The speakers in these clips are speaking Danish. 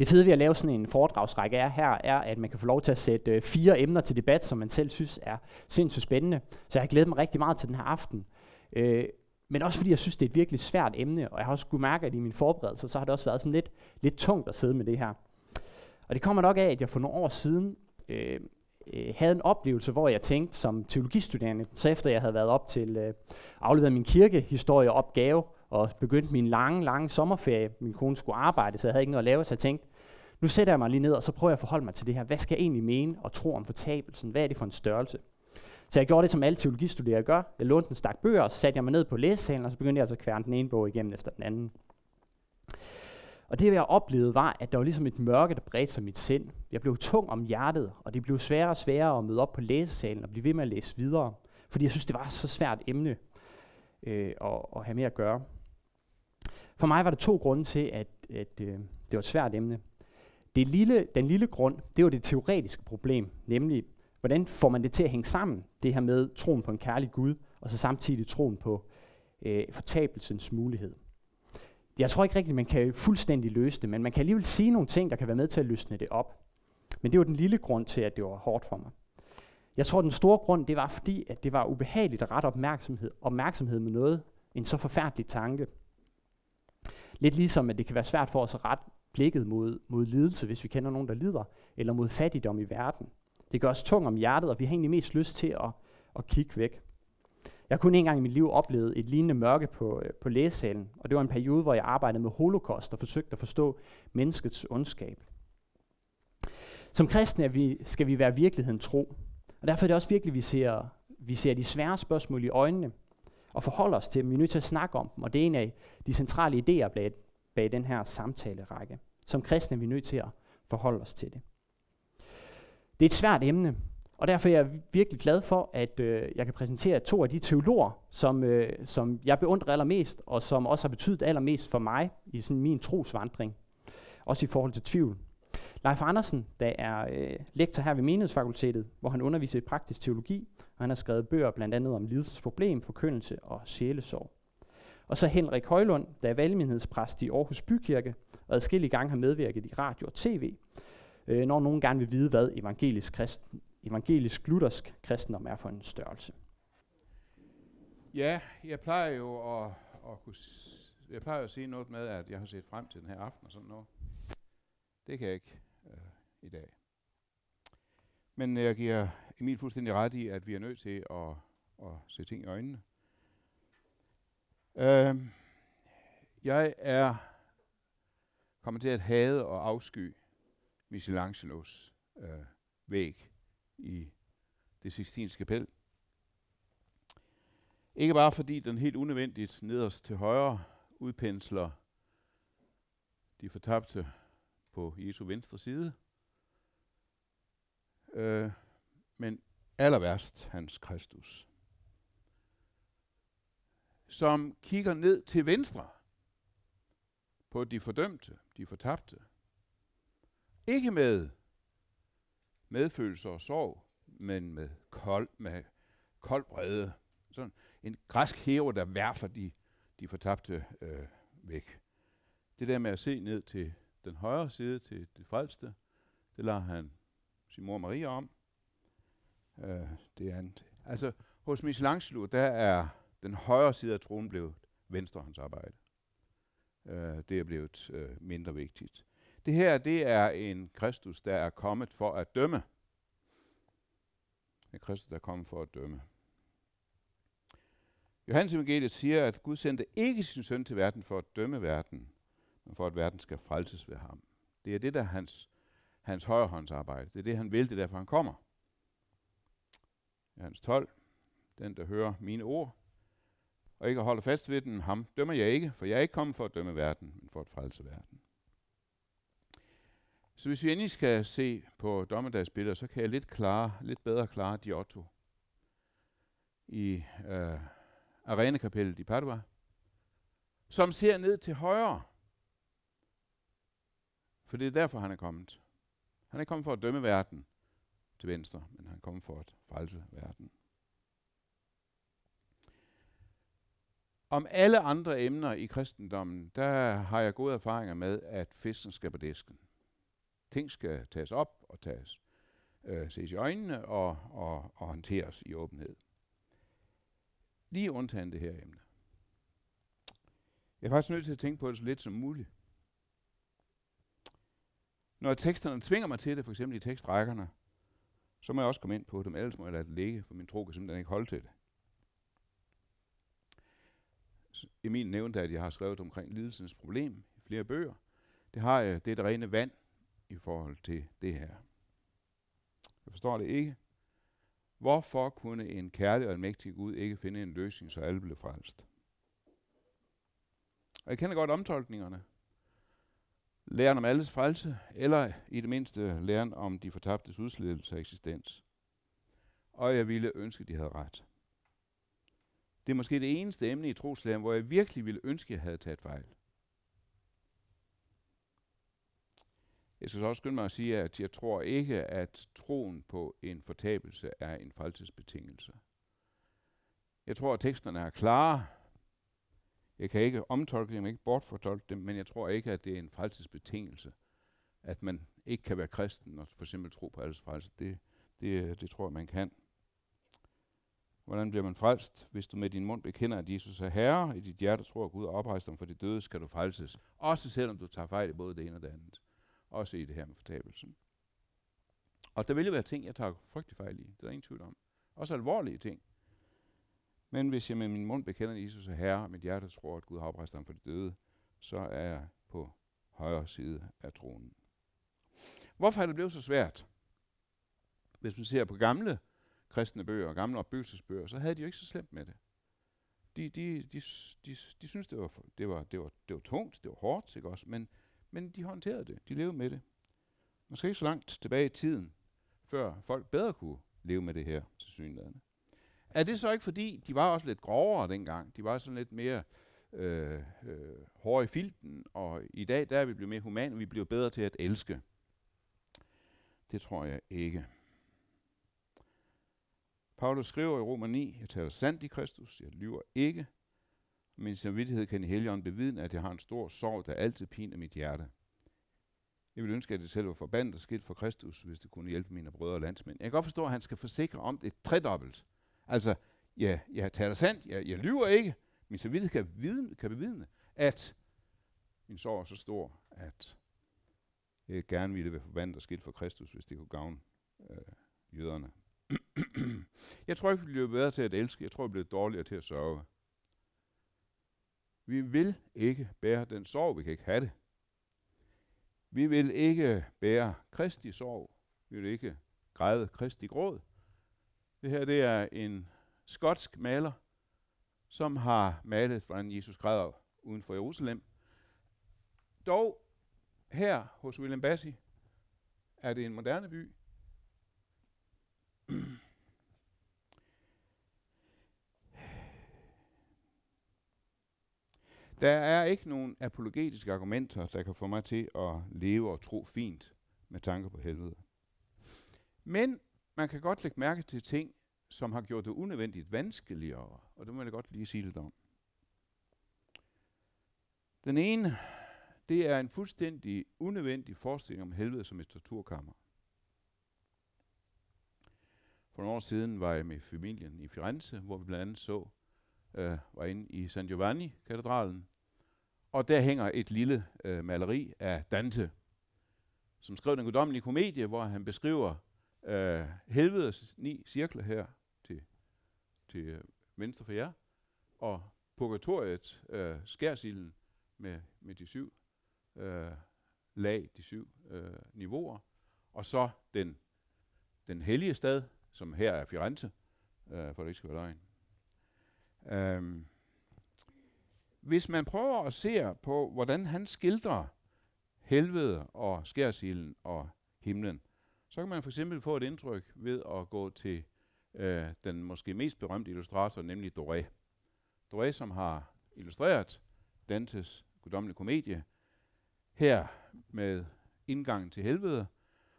Det fede ved at lave sådan en foredragsrække er her, er, at man kan få lov til at sætte øh, fire emner til debat, som man selv synes er sindssygt spændende. Så jeg har glædet mig rigtig meget til den her aften. Øh, men også fordi jeg synes, det er et virkelig svært emne, og jeg har også kunne mærke, at i min forberedelse, så har det også været sådan lidt, lidt tungt at sidde med det her. Og det kommer nok af, at jeg for nogle år siden øh, øh, havde en oplevelse, hvor jeg tænkte som teologistuderende, så efter jeg havde været op til øh, afleveret min kirkehistorieopgave og begyndt min lange, lange sommerferie, min kone skulle arbejde, så jeg havde ikke noget at lave, så jeg tænkte, nu sætter jeg mig lige ned, og så prøver jeg at forholde mig til det her. Hvad skal jeg egentlig mene og tro om fortabelsen? Hvad er det for en størrelse? Så jeg gjorde det, som alle teologistuderende gør. Jeg lånte en stak bøger, og så satte jeg mig ned på læsesalen, og så begyndte jeg altså at kværne den ene bog igennem efter den anden. Og det, jeg oplevede, var, at der var ligesom et mørke, der bredte sig mit sind. Jeg blev tung om hjertet, og det blev sværere og sværere at møde op på læsesalen og blive ved med at læse videre. Fordi jeg synes, det var så svært emne øh, at, at have med at gøre. For mig var der to grunde til, at, at øh, det var et svært emne. Det lille, den lille grund, det var det teoretiske problem, nemlig hvordan får man det til at hænge sammen, det her med troen på en kærlig Gud, og så samtidig troen på øh, fortabelsens mulighed. Jeg tror ikke rigtigt, man kan fuldstændig løse det, men man kan alligevel sige nogle ting, der kan være med til at løsne det op. Men det var den lille grund til, at det var hårdt for mig. Jeg tror, den store grund, det var fordi, at det var ubehageligt at rette opmærksomhed, opmærksomhed med noget, en så forfærdelig tanke. Lidt ligesom, at det kan være svært for os at rette blikket mod, mod lidelse, hvis vi kender nogen, der lider, eller mod fattigdom i verden. Det gør os tung om hjertet, og vi har egentlig mest lyst til at, at kigge væk. Jeg har kun en gang i mit liv oplevet et lignende mørke på, øh, på lægesalen, og det var en periode, hvor jeg arbejdede med holocaust og forsøgte at forstå menneskets ondskab. Som kristne er vi, skal vi være virkeligheden tro, og derfor er det også virkelig, at vi ser, vi ser de svære spørgsmål i øjnene, og forholder os til dem. Vi er nødt til at snakke om dem, og det er en af de centrale idéer bag, bag den her samtalerække. Som kristne er vi nødt til at forholde os til det. Det er et svært emne, og derfor er jeg virkelig glad for, at øh, jeg kan præsentere to af de teologer, som, øh, som jeg beundrer allermest, og som også har betydet allermest for mig i sådan min trosvandring. Også i forhold til tvivl. Leif Andersen, der er øh, lektor her ved Menighedsfakultetet, hvor han underviser i praktisk teologi, og han har skrevet bøger blandt andet om lidelsesproblem, forkyndelse og sjælesorg. Og så Henrik Højlund, der er valgmenighedspræst i Aarhus Bykirke, og adskillige gange har medvirket i radio og tv, øh, når nogen gerne vil vide, hvad evangelisk, kristen, evangelisk luthersk kristendom er for en størrelse. Ja, jeg plejer jo at, at kunne jeg plejer at sige noget med, at jeg har set frem til den her aften og sådan noget. Det kan jeg ikke øh, i dag. Men jeg giver Emil fuldstændig ret i, at vi er nødt til at, at se ting i øjnene. Øh, jeg er kommet til at hade og afsky Michelangelos øh, væg i det Sixtinske kapel. Ikke bare fordi den helt unødvendigt nederst til højre udpensler de fortabte på Jesu venstre side, øh, men aller værst hans Kristus, som kigger ned til venstre på de fordømte, de fortabte. Ikke med medfølelse og sorg, men med kold, med kold brede. Sådan en græsk hero, der værfer de, de fortabte øh, væk. Det der med at se ned til den højre side, til det frelste, det lader han sin mor Maria om. Øh, det er en, altså, hos Michelangelo, der er den højre side af tronen blev venstre hans arbejde. Øh, det er blevet øh, mindre vigtigt. Det her, det er en Kristus, der er kommet for at dømme. En Kristus, der er kommet for at dømme. Johannes evangeliet siger, at Gud sendte ikke sin søn til verden for at dømme verden, men for at verden skal frelses ved ham. Det er det, der er hans, hans højrehåndsarbejde. Det er det, han vil, det er derfor, han kommer. Johannes 12, den, der hører mine ord, og ikke holder fast ved den, ham dømmer jeg ikke, for jeg er ikke kommet for at dømme verden, men for at frelse verden. Så hvis vi endelig skal se på dommedagsbilleder, så kan jeg lidt, klare, lidt bedre klare Giotto i øh, arenakapellet i Padua, som ser ned til højre. For det er derfor, han er kommet. Han er kommet for at dømme verden til venstre, men han er kommet for at frelse verden. Om alle andre emner i kristendommen, der har jeg gode erfaringer med, at fisken skal på disken. ting skal tages op og tages, øh, ses i øjnene og, og, og håndteres i åbenhed. Lige undtagen det her emne. Jeg er faktisk nødt til at tænke på det så lidt som muligt. Når teksterne tvinger mig til det, for eksempel i tekstrækkerne, så må jeg også komme ind på dem, ellers må jeg lade det ligge, for min tro kan simpelthen ikke holde til det. Emil nævnte, at jeg har skrevet omkring lidelsens problem i flere bøger. Det har jeg, det er det rene vand i forhold til det her. Jeg forstår det ikke. Hvorfor kunne en kærlig og almægtig Gud ikke finde en løsning, så alle blev frelst? Og jeg kender godt omtolkningerne. Læren om alles frelse, eller i det mindste læren om de fortabtes udslettelse af eksistens. Og jeg ville ønske, de havde ret. Det er måske det eneste emne i troslæren, hvor jeg virkelig ville ønske, at jeg havde taget fejl. Jeg skal så også skynde mig at sige, at jeg tror ikke, at troen på en fortabelse er en frelsesbetingelse. Jeg tror, at teksterne er klare. Jeg kan ikke omtolke dem, ikke bortfortolke dem, men jeg tror ikke, at det er en frelsesbetingelse. At man ikke kan være kristen og for eksempel tro på alles frelse. Det, det, det tror jeg, man kan. Hvordan bliver man frelst? Hvis du med din mund bekender, at Jesus er Herre, i dit hjerte tror, at Gud er oprejst om for de døde, skal du frelses. Også selvom du tager fejl i både det ene og det andet. Også i det her med fortabelsen. Og der vil jo være ting, jeg tager frygtelig fejl i. Det er der ingen tvivl om. Også alvorlige ting. Men hvis jeg med min mund bekender, at Jesus er Herre, og mit hjerte tror, at Gud har oprejst ham for de døde, så er jeg på højre side af tronen. Hvorfor er det blevet så svært? Hvis man ser på gamle kristne bøger og gamle opbyggelsesbøger, så havde de jo ikke så slemt med det. De, de, de, de, de synes, det var, det, var, det, var, det var tungt, det var hårdt, ikke også? Men, men de håndterede det, de levede med det. Måske ikke så langt tilbage i tiden, før folk bedre kunne leve med det her, til synligheden. Er det så ikke fordi, de var også lidt grovere dengang? De var sådan lidt mere øh, øh, hårde i filten, og i dag der er vi blevet mere humane, og vi bliver bedre til at elske. Det tror jeg ikke. Paulus skriver i Romer 9, jeg taler sandt i Kristus, jeg lyver ikke, Min samvittighed kan i Helligånden bevidne, at jeg har en stor sorg, der altid piner mit hjerte. Jeg vil ønske, at det selv var forbandet og skilt for Kristus, hvis det kunne hjælpe mine brødre og landsmænd. Jeg kan godt forstå, at han skal forsikre om det tredobbelt. Altså, ja, jeg taler sandt, jeg, jeg lyver ikke, min samvittighed kan, vidne, kan bevidne, at min sorg er så stor, at jeg gerne ville være forbandet og skilt for Kristus, hvis det kunne gavne øh, jøderne. jeg tror ikke, vi bliver bedre til at elske. Jeg tror, vi bliver dårligere til at sørge. Vi vil ikke bære den sorg. Vi kan ikke have det. Vi vil ikke bære Kristi sorg. Vi vil ikke græde Kristi gråd. Det her det er en skotsk maler, som har malet, hvordan Jesus græder uden for Jerusalem. Dog her hos William Bassi er det en moderne by, Der er ikke nogen apologetiske argumenter, der kan få mig til at leve og tro fint med tanker på helvede. Men man kan godt lægge mærke til ting, som har gjort det unødvendigt vanskeligere, og det må jeg godt lige sige lidt om. Den ene, det er en fuldstændig unødvendig forestilling om helvede som et torturkammer. For nogle år siden var jeg med familien i Firenze, hvor vi blandt andet så, øh, var inde i San Giovanni-katedralen, og der hænger et lille øh, maleri af Dante, som skrev den guddommelige komedie, hvor han beskriver øh, helvedes ni cirkler her til, til øh, venstre for jer, og purgatoriet, øh, skærsilden med, med de syv øh, lag, de syv øh, niveauer, og så den, den hellige stad, som her er Firenze, øh, for det ikke skal være løgn. Øhm, hvis man prøver at se på, hvordan han skildrer helvede og skærsilden og himlen, så kan man for eksempel få et indtryk ved at gå til øh, den måske mest berømte illustrator, nemlig Doré. Doré, som har illustreret Dantes guddommelige komedie, her med indgangen til helvede,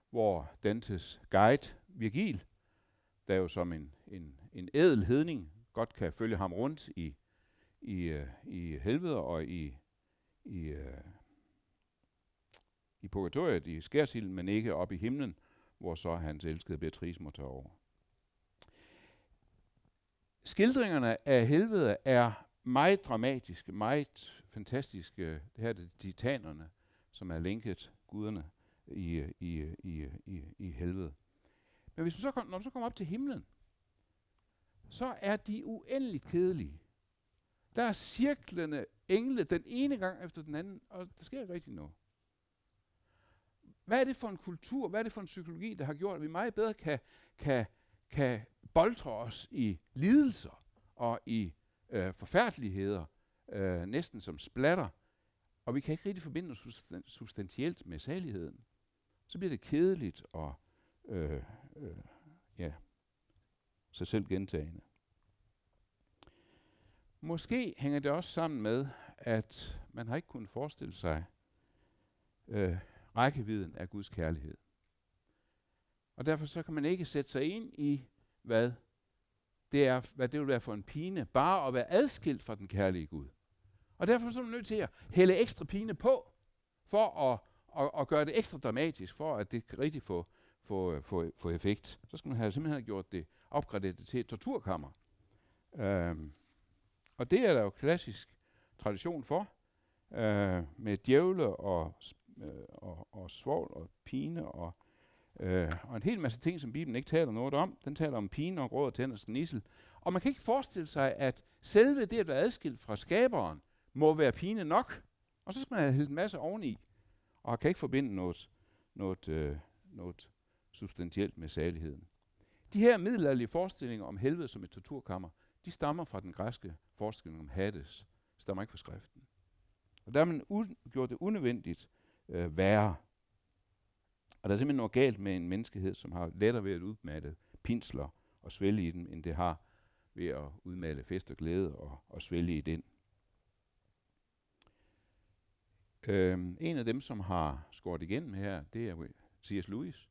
hvor Dantes guide, Virgil, der jo som en, en, en ædel hedning godt kan følge ham rundt i, i, øh, i helvede og i, i, øh, i purgatoriet i skærsilden, men ikke op i himlen, hvor så hans elskede Beatrice må tage over. Skildringerne af helvede er meget dramatiske, meget fantastiske. Det her er det titanerne, som er linket guderne i, i, i, i, i helvede. Men hvis du så kom, når man så kommer op til himlen, så er de uendeligt kedelige. Der er cirklerne engle den ene gang efter den anden, og der sker ikke rigtig noget. Hvad er det for en kultur, hvad er det for en psykologi, der har gjort, at vi meget bedre kan, kan, kan boldre os i lidelser og i øh, forfærdeligheder, øh, næsten som splatter, og vi kan ikke rigtig forbinde os substantielt med saligheden. Så bliver det kedeligt og øh, øh, ja, sig selv gentagende. Måske hænger det også sammen med, at man har ikke kunnet forestille sig øh, rækkevidden af Guds kærlighed. Og derfor så kan man ikke sætte sig ind i, hvad det, er, hvad det vil være for en pine, bare at være adskilt fra den kærlige Gud. Og derfor så er man nødt til at hælde ekstra pine på, for at, at, at gøre det ekstra dramatisk, for at det rigtig få, få, få, få effekt. Så skal man have simpelthen have gjort det opgraderet til et torturkammer. Øhm, og det er der jo klassisk tradition for, øh, med djævle og, øh, og, og svovl og pine og, øh, og en hel masse ting, som Bibelen ikke taler noget om. Den taler om pine og gråd og tænder og nissel. Og man kan ikke forestille sig, at selve det at være adskilt fra skaberen, må være pine nok. Og så skal man have hældt en masse oveni, og kan ikke forbinde noget, noget, øh, noget substantielt med saligheden. De her middelalderlige forestillinger om helvede som et torturkammer, de stammer fra den græske forskning om Hades, stammer ikke fra skriften. Og der har man u- gjort det unødvendigt øh, værre. Og der er simpelthen noget galt med en menneskehed, som har lettere ved at udmale pinsler og svælge i dem, end det har ved at udmale fest og glæde og, og svælge i den. Øhm, en af dem, som har skåret igennem her, det er C.S. Lewis.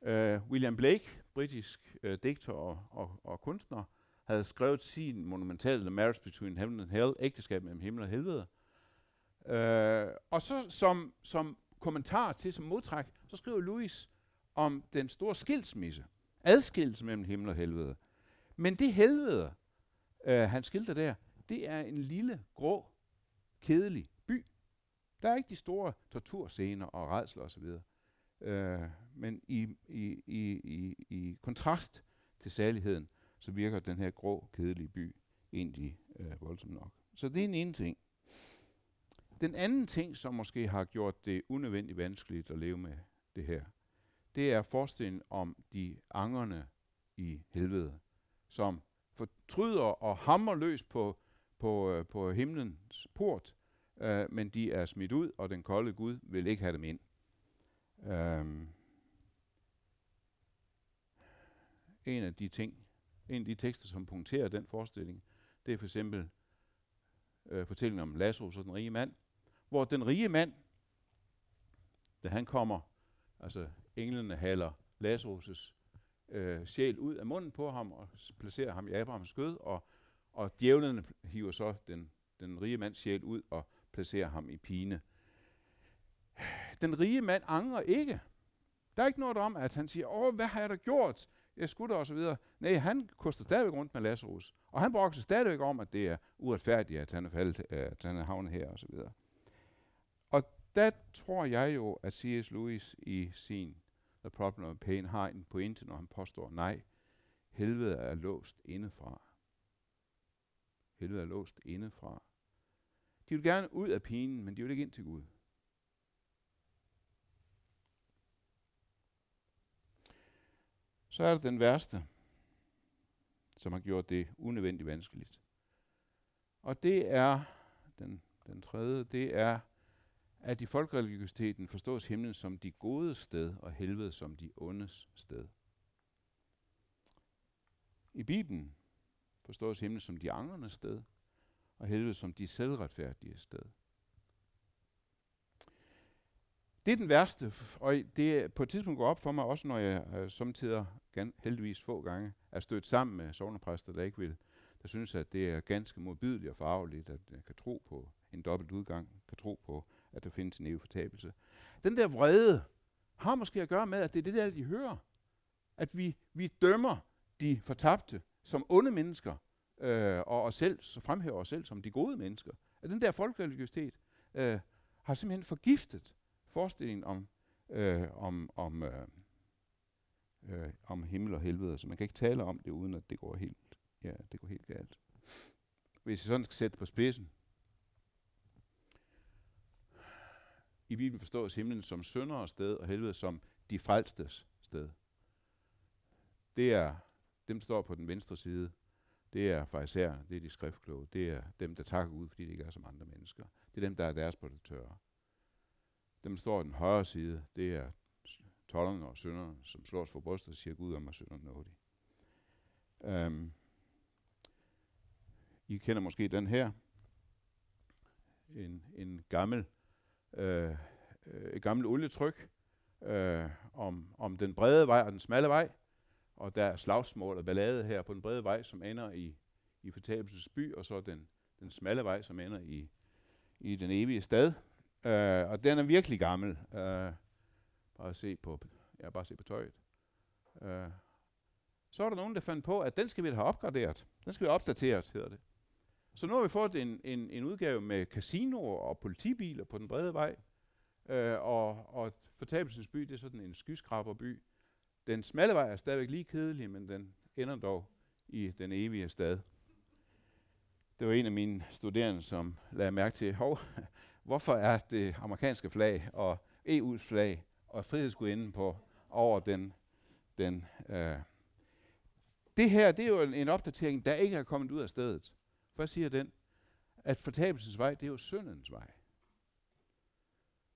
Uh, William Blake, britisk uh, digter og, og, og kunstner, havde skrevet sin monumentale The Marriage Between Heaven and Hell, ægteskab mellem himmel og helvede. Øh, og så som, som kommentar til, som modtræk, så skriver Louis om den store skilsmisse, adskillelse mellem himmel og helvede. Men det helvede, øh, han skildrer der, det er en lille, grå, kedelig by. Der er ikke de store torturscener og redsler osv. Øh, men i, i, i, i, i kontrast til særligheden, så virker den her grå, kedelige by egentlig øh, voldsomt nok. Så det er en ene ting. Den anden ting, som måske har gjort det unødvendigt vanskeligt at leve med det her, det er forestillingen om de angerne i helvede, som fortryder og hammer løs på, på, øh, på himlens port, øh, men de er smidt ud, og den kolde Gud vil ikke have dem ind. Um, en af de ting, en af de tekster, som punkterer den forestilling, det er for eksempel øh, fortællingen om Lazarus og den rige mand, hvor den rige mand, da han kommer, altså englene haler Lazarus' øh, sjæl ud af munden på ham og placerer ham i Abrahams skød, og, og djævlene hiver så den, den rige mands sjæl ud og placerer ham i pine. Den rige mand angrer ikke. Der er ikke noget om, at han siger, åh, hvad har jeg da gjort? Jeg skulle og så videre. Nej, han koster stadigvæk rundt med Lazarus. Og han brokker sig stadigvæk om, at det er uretfærdigt, at han er, faldet, at han er havnet her og så videre. Og der tror jeg jo, at C.S. Lewis i sin The Problem of Pain har en pointe, når han påstår, nej, helvede er låst indefra. Helvede er låst indefra. De vil gerne ud af pinen, men de vil ikke ind til Gud. Så er der den værste, som har gjort det unødvendigt vanskeligt. Og det er, den, den tredje, det er, at i folkreligiositeten forstås himlen som de gode sted, og helvede som de ondes sted. I Bibelen forstås himlen som de angrenes sted, og helvede som de selvretfærdige sted. Det er den værste, og det på et tidspunkt går op for mig, også når jeg øh, samtidig heldigvis få gange er stødt sammen med sovnepræster, der ikke vil, der synes, at det er ganske modbydeligt og farveligt, at jeg kan tro på en dobbelt udgang, kan tro på, at der findes en evig fortabelse. Den der vrede har måske at gøre med, at det er det der, de hører. At vi, vi dømmer de fortabte som onde mennesker, øh, og os selv, så fremhæver os selv som de gode mennesker. At den der folkereligiøsitet øh, har simpelthen forgiftet forestillingen om, øh, om, om, øh, øh, om himmel og helvede. Så man kan ikke tale om det, uden at det går helt, ja, det går helt galt. Hvis jeg sådan skal sætte på spidsen. I Bibelen forstås himlen som syndere sted, og helvede som de frelstes sted. Det er dem, der står på den venstre side. Det er farisæer, det er de skriftkloge, det er dem, der takker ud, fordi de ikke er som andre mennesker. Det er dem, der er deres på det tørre. Dem, står den højre side, det er tollerne og synderne, som slås for brystet og siger, Gud er mig synderne nådig. Um, I kender måske den her. En, en gammel, øh, øh et gammelt olietryk øh, om, om den brede vej og den smalle vej. Og der er slagsmål og ballade her på den brede vej, som ender i, i fortabelsens by, og så den, den smalle vej, som ender i, i den evige stad. Øh, og den er virkelig gammel. Øh, bare se på, ja, bare se på tøjet. Øh, så er der nogen, der fandt på, at den skal vi have opgraderet. Den skal vi opdateret, hedder det. Så nu har vi fået en, en, en udgave med casinoer og politibiler på den brede vej. Øh, og, og fortabelsens by, det er sådan en skyskraberby. Den smalle vej er stadigvæk lige kedelig, men den ender dog i den evige stad. Det var en af mine studerende, som lagde mærke til, hov, hvorfor er det amerikanske flag og EU's flag og frihedsgudinden på over den, den øh. det her, det er jo en, en opdatering, der ikke er kommet ud af stedet. Hvad siger den? At fortabelsens vej, det er jo syndens vej.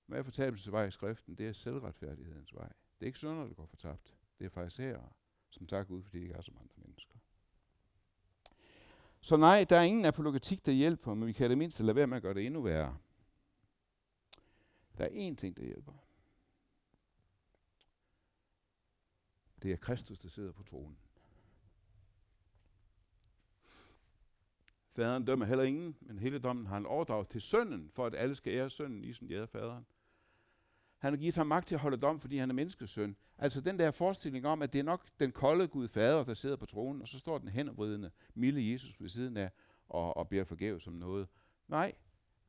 Hvad er fortabelsens vej i skriften? Det er selvretfærdighedens vej. Det er ikke synder, der går fortabt. Det er faktisk som takker ud, fordi de ikke er som andre mennesker. Så nej, der er ingen apologetik, der hjælper, men vi kan det mindste lade være med at gøre det endnu værre. Der er én ting, der hjælper. Det er Kristus, der sidder på tronen. Faderen dømmer heller ingen, men hele dommen har han overdraget til sønnen, for at alle skal ære sønnen, ligesom de ærer faderen. Han har givet ham magt til at holde dom, fordi han er menneskesøn. Altså den der forestilling om, at det er nok den kolde Gud fader, der sidder på tronen, og så står den henvridende, milde Jesus ved siden af og, og beder forgæves som noget. Nej,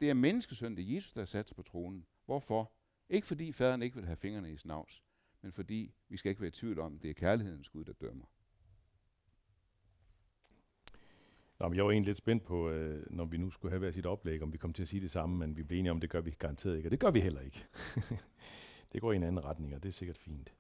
det er menneskesøn, det er Jesus, der er sat på tronen. Hvorfor? Ikke fordi faderen ikke vil have fingrene i snavs, men fordi vi skal ikke være i tvivl om, at det er kærlighedens Gud, der dømmer. Nå, men jeg var egentlig lidt spændt på, øh, når vi nu skulle have hver sit oplæg, om vi kom til at sige det samme, men vi blev enige om, det gør vi garanteret ikke, og det gør vi heller ikke. det går i en anden retning, og det er sikkert fint.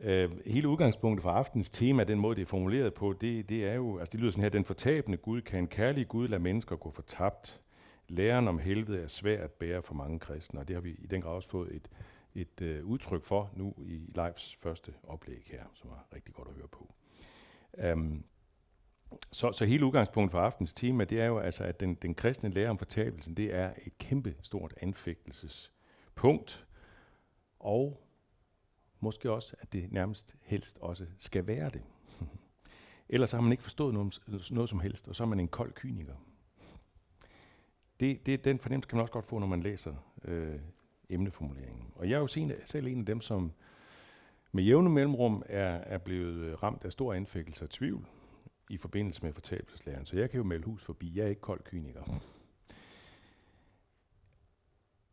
Øh, hele udgangspunktet for aftens tema, den måde det er formuleret på, det, det er jo, altså det lyder sådan her, den fortabende Gud kan en kærlig Gud lade mennesker gå fortabt. Læren om helvede er svær at bære for mange kristne, og det har vi i den grad også fået et, et øh, udtryk for nu i Leifs første oplæg her, som var rigtig godt at høre på. Um, så, så hele udgangspunktet for aftens tema, det er jo altså, at den, den kristne lære om fortabelsen, det er et kæmpe stort anfægtelsespunkt, og måske også, at det nærmest helst også skal være det. Ellers har man ikke forstået noget, noget som helst, og så er man en kold kyniker. Det, det, den fornemmelse kan man også godt få, når man læser øh, emneformuleringen. Og jeg er jo selv en af dem, som med jævne mellemrum er, er blevet øh, ramt af stor anfægtelse og tvivl, i forbindelse med fortabelseslæren. Så jeg kan jo melde hus forbi. Jeg er ikke kold kyniker.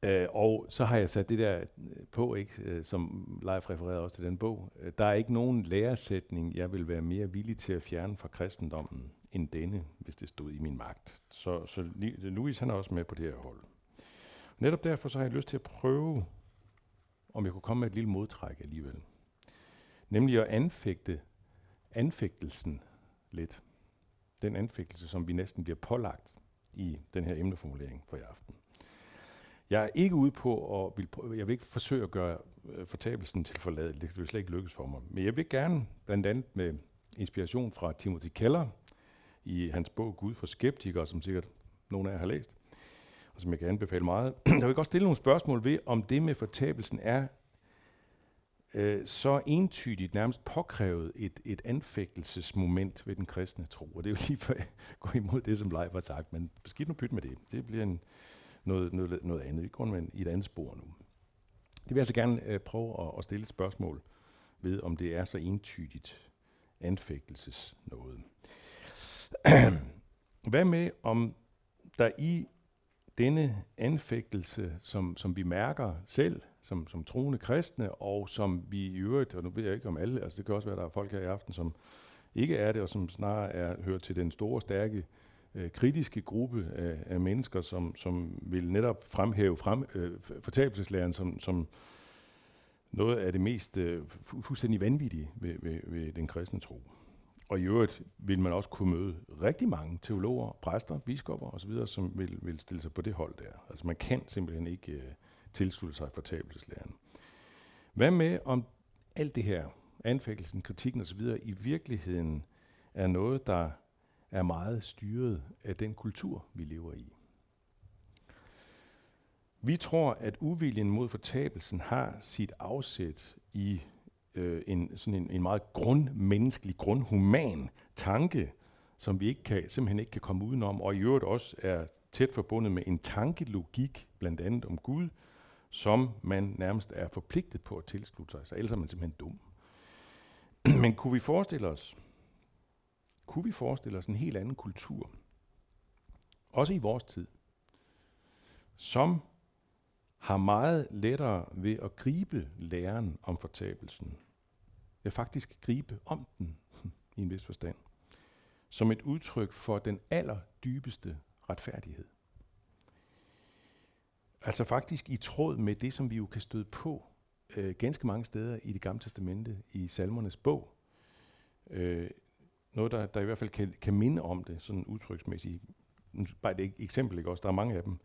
Øh, og så har jeg sat det der øh, på, ikke, som Leif refererede også til den bog. Der er ikke nogen læresætning, jeg vil være mere villig til at fjerne fra kristendommen end denne, hvis det stod i min magt. Så, så Louis han er også med på det her hold. Netop derfor så har jeg lyst til at prøve, om jeg kunne komme med et lille modtræk alligevel. Nemlig at anfægte anfægtelsen lidt. Den anfægtelse, som vi næsten bliver pålagt i den her emneformulering for i aften. Jeg er ikke ude på at vil, jeg vil ikke forsøge at gøre øh, fortabelsen til forladet. Det vil slet ikke lykkes for mig. Men jeg vil gerne, blandt andet med inspiration fra Timothy Keller, i hans bog Gud for skeptikere, som sikkert nogle af jer har læst, og som jeg kan anbefale meget. Der vil godt stille nogle spørgsmål ved, om det med fortabelsen er øh, så entydigt nærmest påkrævet et, et anfægtelsesmoment ved den kristne tro. Og det er jo lige for at gå imod det, som Leif har sagt, men skidt nu pyt med det. Det bliver en noget, noget, noget andet. Vi går med i et andet spor nu. Det vil jeg altså gerne øh, prøve at, at stille et spørgsmål ved, om det er så entydigt anfægtelses noget. Hvad med, om der i denne anfægtelse, som, som vi mærker selv, som, som troende kristne, og som vi i øvrigt, og nu ved jeg ikke om alle, altså det kan også være, at der er folk her i aften, som ikke er det, og som snarere er, hører til den store, stærke, øh, kritiske gruppe af, af mennesker, som, som vil netop fremhæve frem, øh, fortabelseslæren som, som noget af det mest øh, fuldstændig vanvittige ved, ved, ved den kristne tro. Og i øvrigt vil man også kunne møde rigtig mange teologer, præster, biskopper osv., som vil, vil stille sig på det hold der. Altså man kan simpelthen ikke øh, tilslutte sig fortabelseslæren. Hvad med om alt det her, anfægtelsen, kritikken osv., i virkeligheden er noget, der er meget styret af den kultur, vi lever i? Vi tror, at uviljen mod fortabelsen har sit afsæt i øh, en, sådan en, en meget grundmenneskelig, grundhuman tanke, som vi ikke kan, simpelthen ikke kan komme udenom, og i øvrigt også er tæt forbundet med en tankelogik, blandt andet om Gud, som man nærmest er forpligtet på at tilslutte sig, så ellers er man simpelthen dum. Men kunne vi forestille os, kunne vi forestille os en helt anden kultur, også i vores tid, som har meget lettere ved at gribe læren om fortabelsen, ja faktisk gribe om den i en vis forstand, som et udtryk for den allerdybeste retfærdighed. Altså faktisk i tråd med det, som vi jo kan støde på øh, ganske mange steder i det gamle testamente, i salmernes bog. Øh, noget, der, der i hvert fald kan, kan minde om det, sådan udtryksmæssigt. Bare et eksempel, ikke også? Der er mange af dem.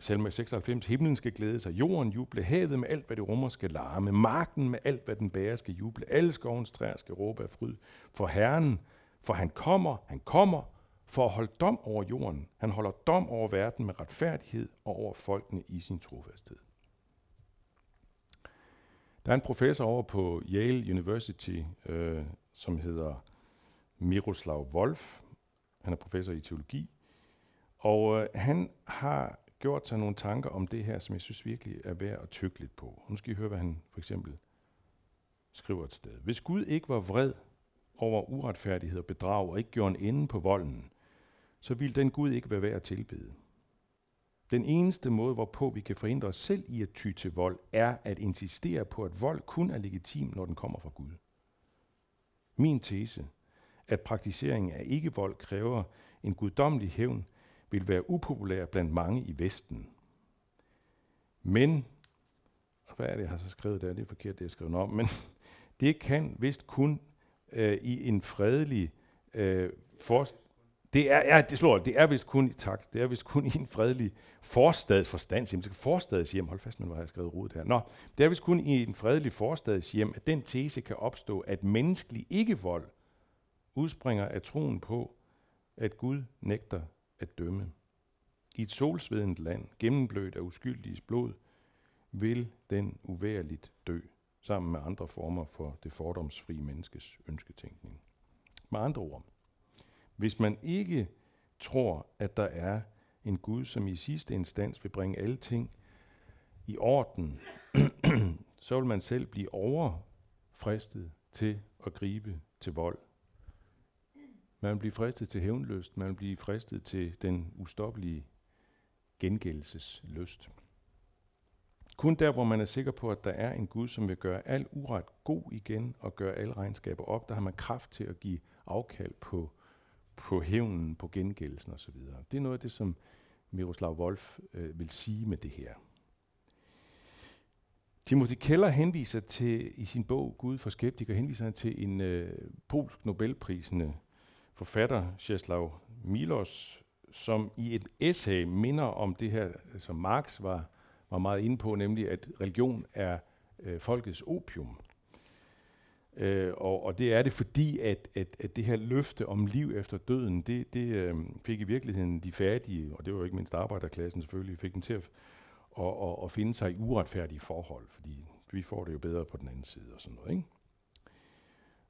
Salme 96, himlen skal glæde sig, jorden juble, havet med alt, hvad det rummer skal larme, marken med alt, hvad den bærer skal juble, alle skovens træer skal råbe af fryd. For Herren, for han kommer, han kommer, for at holde dom over jorden. Han holder dom over verden med retfærdighed og over folkene i sin trofasthed. Der er en professor over på Yale University, øh, som hedder Miroslav Wolf. Han er professor i teologi. Og øh, han har gjort sig nogle tanker om det her, som jeg synes virkelig er værd at tykke lidt på. Nu skal I høre, hvad han for eksempel skriver et sted. Hvis Gud ikke var vred over uretfærdighed og bedrag, og ikke gjorde en ende på volden, så ville den Gud ikke være værd at tilbede. Den eneste måde, hvorpå vi kan forhindre os selv i at ty til vold, er at insistere på, at vold kun er legitim, når den kommer fra Gud. Min tese, at praktiseringen af ikke-vold kræver en guddommelig hævn, vil være upopulær blandt mange i Vesten. Men, hvad er det, jeg har så skrevet der? Det er forkert, det jeg skrevet om. Men det kan vist kun øh, i en fredelig øh, forst det er, ja, det slår, det er vist kun, tak, det er vist kun i en fredelig forstadsforstand. forstads forstadshjem, hold fast med, hvad jeg har skrevet rodet her. Nå, det er vist kun i en fredelig forstadshjem, at den tese kan opstå, at menneskelig ikke-vold udspringer af troen på, at Gud nægter at dømme. I et solsvedent land, gennemblødt af uskyldiges blod, vil den uværligt dø, sammen med andre former for det fordomsfri menneskes ønsketænkning. Med andre ord, hvis man ikke tror, at der er en Gud, som i sidste instans vil bringe alle ting i orden, så vil man selv blive overfristet til at gribe til vold. Man vil blive fristet til hævnlyst, man vil blive fristet til den ustoppelige gengældelseslyst. Kun der, hvor man er sikker på, at der er en Gud, som vil gøre al uret god igen og gøre alle regnskaber op, der har man kraft til at give afkald på på hævnen, på gengældelsen osv. Det er noget af det, som Miroslav Wolf øh, vil sige med det her. Timothy Keller henviser til, i sin bog Gud for skeptikere, henviser han til en øh, polsk Nobelprisende forfatter, Czeslaw Milos, som i et essay minder om det her, som Marx var, var meget inde på, nemlig at religion er øh, folkets opium. Øh, og, og det er det, fordi at, at, at det her løfte om liv efter døden, det, det øh, fik i virkeligheden de fattige, og det var jo ikke mindst arbejderklassen selvfølgelig, fik dem til at, at, at, at finde sig i uretfærdige forhold, fordi vi får det jo bedre på den anden side og sådan noget. Ikke?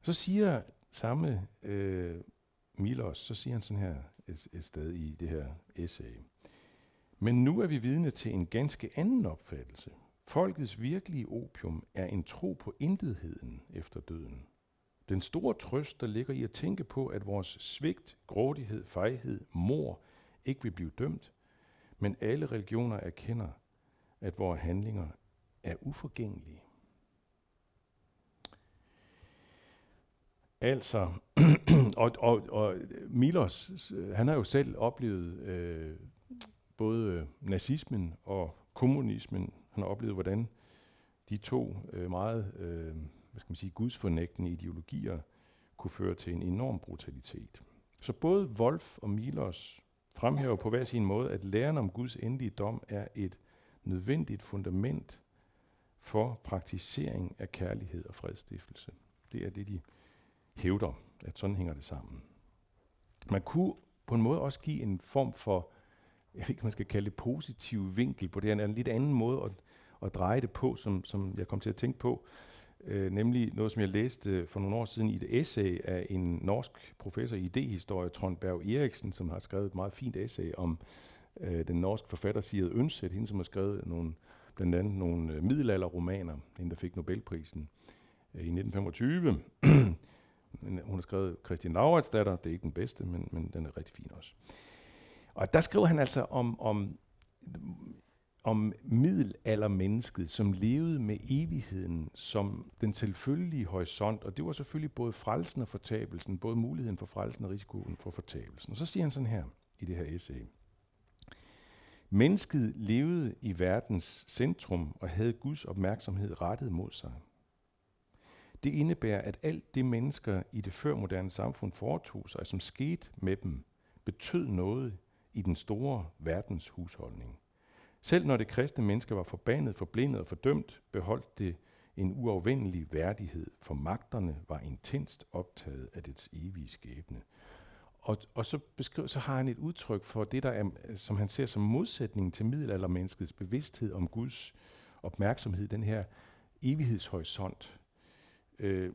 Så siger samme øh, Milos, så siger han sådan her et, et sted i det her essay. Men nu er vi vidne til en ganske anden opfattelse. Folkets virkelige opium er en tro på intetheden efter døden. Den store trøst, der ligger i at tænke på, at vores svigt, grådighed, fejhed, mor ikke vil blive dømt, men alle religioner erkender, at vores handlinger er uforgængelige. Altså, og, og, og Milos, øh, han har jo selv oplevet øh, både nazismen og kommunismen. Han har oplevet, hvordan de to øh, meget øh, hvad skal man sige, gudsfornægtende ideologier kunne føre til en enorm brutalitet. Så både Wolf og Milos fremhæver på hver sin måde, at læren om Guds endelige dom er et nødvendigt fundament for praktisering af kærlighed og fredstiftelse. Det er det, de hævder, at sådan hænger det sammen. Man kunne på en måde også give en form for, jeg ved ikke, man skal kalde det positiv vinkel på det her, en lidt anden måde at, at dreje det på, som, som jeg kom til at tænke på, øh, nemlig noget, som jeg læste for nogle år siden i et essay af en norsk professor i idehistorie, Trond Berg Eriksen, som har skrevet et meget fint essay om øh, den norske forfatter Sigrid Undset, hende som har skrevet nogle, blandt andet nogle middelalderromaner, hende der fik Nobelprisen øh, i 1925 hun har skrevet Christian Lauritsdatter, det er ikke den bedste, men, men den er rigtig fin også. Og der skriver han altså om, om, om middelaldermennesket, som levede med evigheden som den selvfølgelige horisont, og det var selvfølgelig både frelsen og fortabelsen, både muligheden for frelsen og risikoen for fortabelsen. Og så siger han sådan her i det her essay. Mennesket levede i verdens centrum og havde Guds opmærksomhed rettet mod sig. Det indebærer, at alt det mennesker i det førmoderne samfund foretog sig, som skete med dem, betød noget i den store verdens husholdning. Selv når det kristne menneske var forbandet, forblindet og fordømt, beholdt det en uafvendelig værdighed, for magterne var intenst optaget af dets evige skæbne. Og, og så, beskriver, så har han et udtryk for det, der er, som han ser som modsætning til middelaldermenneskets bevidsthed om Guds opmærksomhed, den her evighedshorisont. Øh,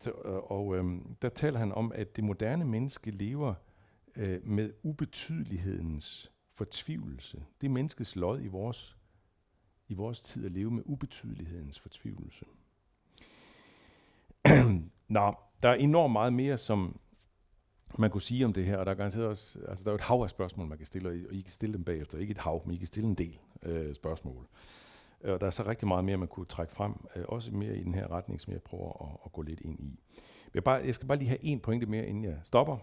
så, og øh, der taler han om, at det moderne menneske lever øh, med ubetydelighedens fortvivlelse. Det er menneskets lod i vores, i vores tid at leve med ubetydelighedens fortvivlelse. Nå, der er enormt meget mere, som man kunne sige om det her, og der er garanteret også, altså der er et hav af spørgsmål, man kan stille, og I, og I kan stille dem bagefter. Ikke et hav, men I kan stille en del øh, spørgsmål. Øh, og der er så rigtig meget mere, man kunne trække frem, øh, også mere i den her retning, som jeg prøver at, at gå lidt ind i. Jeg, bare, jeg skal bare lige have en pointe mere, inden jeg stopper.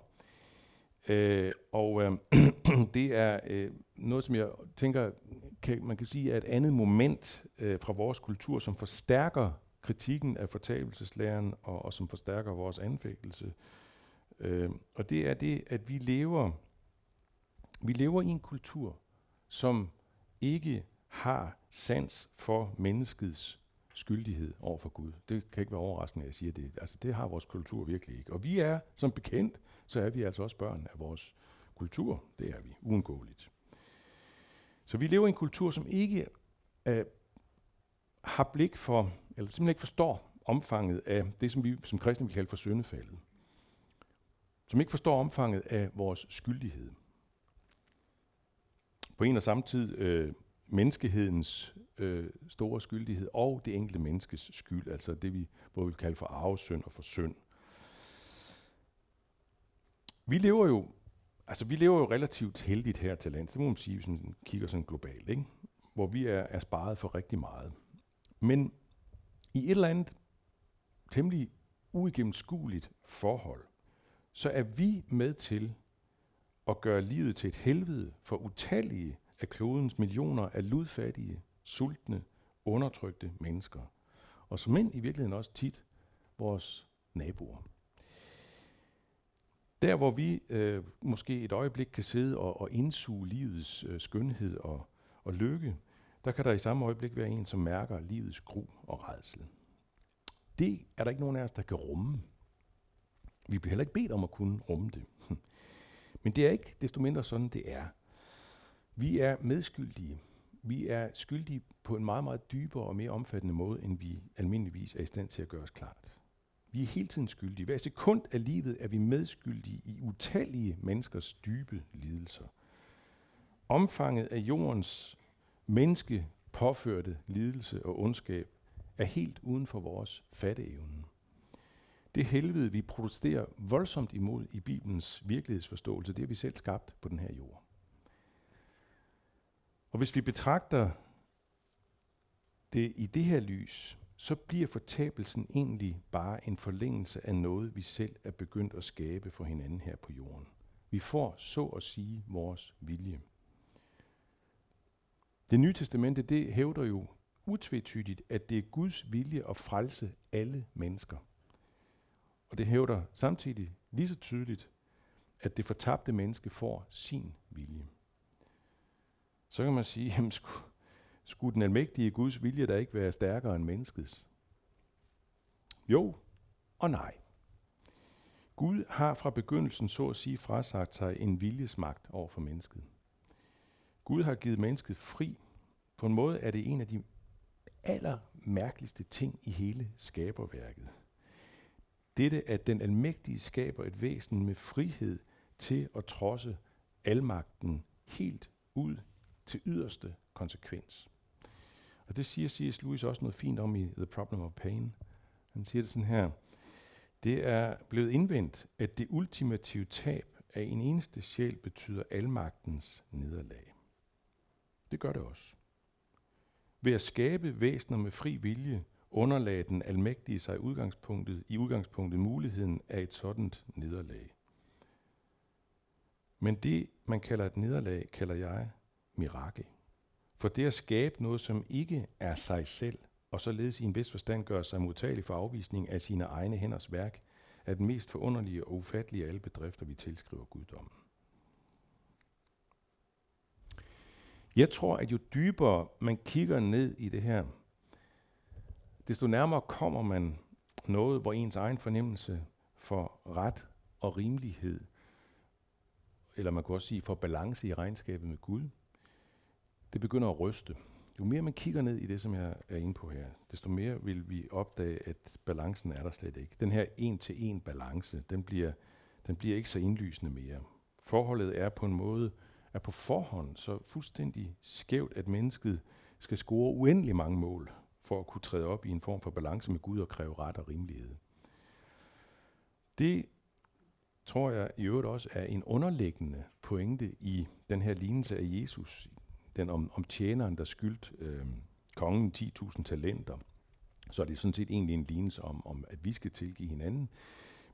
Øh, og øh, det er øh, noget, som jeg tænker, kan, man kan sige er et andet moment øh, fra vores kultur, som forstærker kritikken af fortabelseslæren, og, og som forstærker vores anfægtelse. Øh, og det er det, at vi lever, vi lever i en kultur, som ikke har sans for menneskets skyldighed over for Gud. Det kan ikke være overraskende, at jeg siger det. Altså, det har vores kultur virkelig ikke. Og vi er, som bekendt, så er vi altså også børn af vores kultur. Det er vi, uundgåeligt. Så vi lever i en kultur, som ikke øh, har blik for, eller simpelthen ikke forstår omfanget af det, som vi som kristne vil kalde for syndefaldet. Som ikke forstår omfanget af vores skyldighed. På en og samme tid øh, menneskehedens øh, store skyldighed og det enkelte menneskes skyld, altså det vi både vil kalde for arvesynd og for synd. Vi lever jo, altså vi lever jo relativt heldigt her til lands, det må man sige, hvis man kigger sådan globalt, ikke? hvor vi er, er sparet for rigtig meget. Men i et eller andet temmelig uigennemskueligt forhold, så er vi med til at gøre livet til et helvede for utallige af klodens millioner af ludfattige, sultne, undertrykte mennesker. Og som mænd i virkeligheden også tit vores naboer. Der hvor vi øh, måske et øjeblik kan sidde og, og indsuge livets øh, skønhed og, og lykke, der kan der i samme øjeblik være en, som mærker livets gru og redsel. Det er der ikke nogen af os, der kan rumme. Vi bliver heller ikke bedt om at kunne rumme det. Men det er ikke desto mindre sådan, det er. Vi er medskyldige. Vi er skyldige på en meget, meget dybere og mere omfattende måde, end vi almindeligvis er i stand til at gøre os klart. Vi er hele tiden skyldige. Hver sekund af livet er vi medskyldige i utallige menneskers dybe lidelser. Omfanget af jordens menneske påførte lidelse og ondskab er helt uden for vores fatteevne. Det helvede, vi protesterer voldsomt imod i Bibelens virkelighedsforståelse, det har vi selv skabt på den her jord. Og hvis vi betragter det i det her lys, så bliver fortabelsen egentlig bare en forlængelse af noget, vi selv er begyndt at skabe for hinanden her på jorden. Vi får så at sige vores vilje. Det nye testamente, det hævder jo utvetydigt, at det er Guds vilje at frelse alle mennesker. Og det hævder samtidig lige så tydeligt, at det fortabte menneske får sin vilje. Så kan man sige, jamen skulle, skulle den almægtige Guds vilje der ikke være stærkere end menneskets? Jo og nej. Gud har fra begyndelsen så at sige frasagt sig en viljesmagt over for mennesket. Gud har givet mennesket fri. På en måde er det en af de allermærkeligste ting i hele skaberværket. Dette, at den almægtige skaber et væsen med frihed til at trodse almagten helt ud til yderste konsekvens. Og det siger C.S. Lewis også noget fint om i The Problem of Pain. Han siger det sådan her. Det er blevet indvendt, at det ultimative tab af en eneste sjæl betyder almagtens nederlag. Det gør det også. Ved at skabe væsener med fri vilje, underlagde den almægtige sig udgangspunktet, i udgangspunktet muligheden af et sådant nederlag. Men det, man kalder et nederlag, kalder jeg mirakel. For det at skabe noget, som ikke er sig selv, og således i en vis forstand gør sig modtagelig for afvisning af sine egne hænders værk, er den mest forunderlige og ufattelige af alle bedrifter, vi tilskriver guddommen. Jeg tror, at jo dybere man kigger ned i det her, desto nærmere kommer man noget, hvor ens egen fornemmelse for ret og rimelighed, eller man kan også sige for balance i regnskabet med Gud, det begynder at ryste. Jo mere man kigger ned i det, som jeg er inde på her, desto mere vil vi opdage, at balancen er der slet ikke. Den her en-til-en balance, den bliver, den bliver ikke så indlysende mere. Forholdet er på en måde, er på forhånd så fuldstændig skævt, at mennesket skal score uendelig mange mål for at kunne træde op i en form for balance med Gud og kræve ret og rimelighed. Det tror jeg i øvrigt også er en underliggende pointe i den her lignelse af Jesus den om, om tjeneren, der skyldte øh, kongen 10.000 talenter, så er det sådan set egentlig en lignelse om, om, at vi skal tilgive hinanden.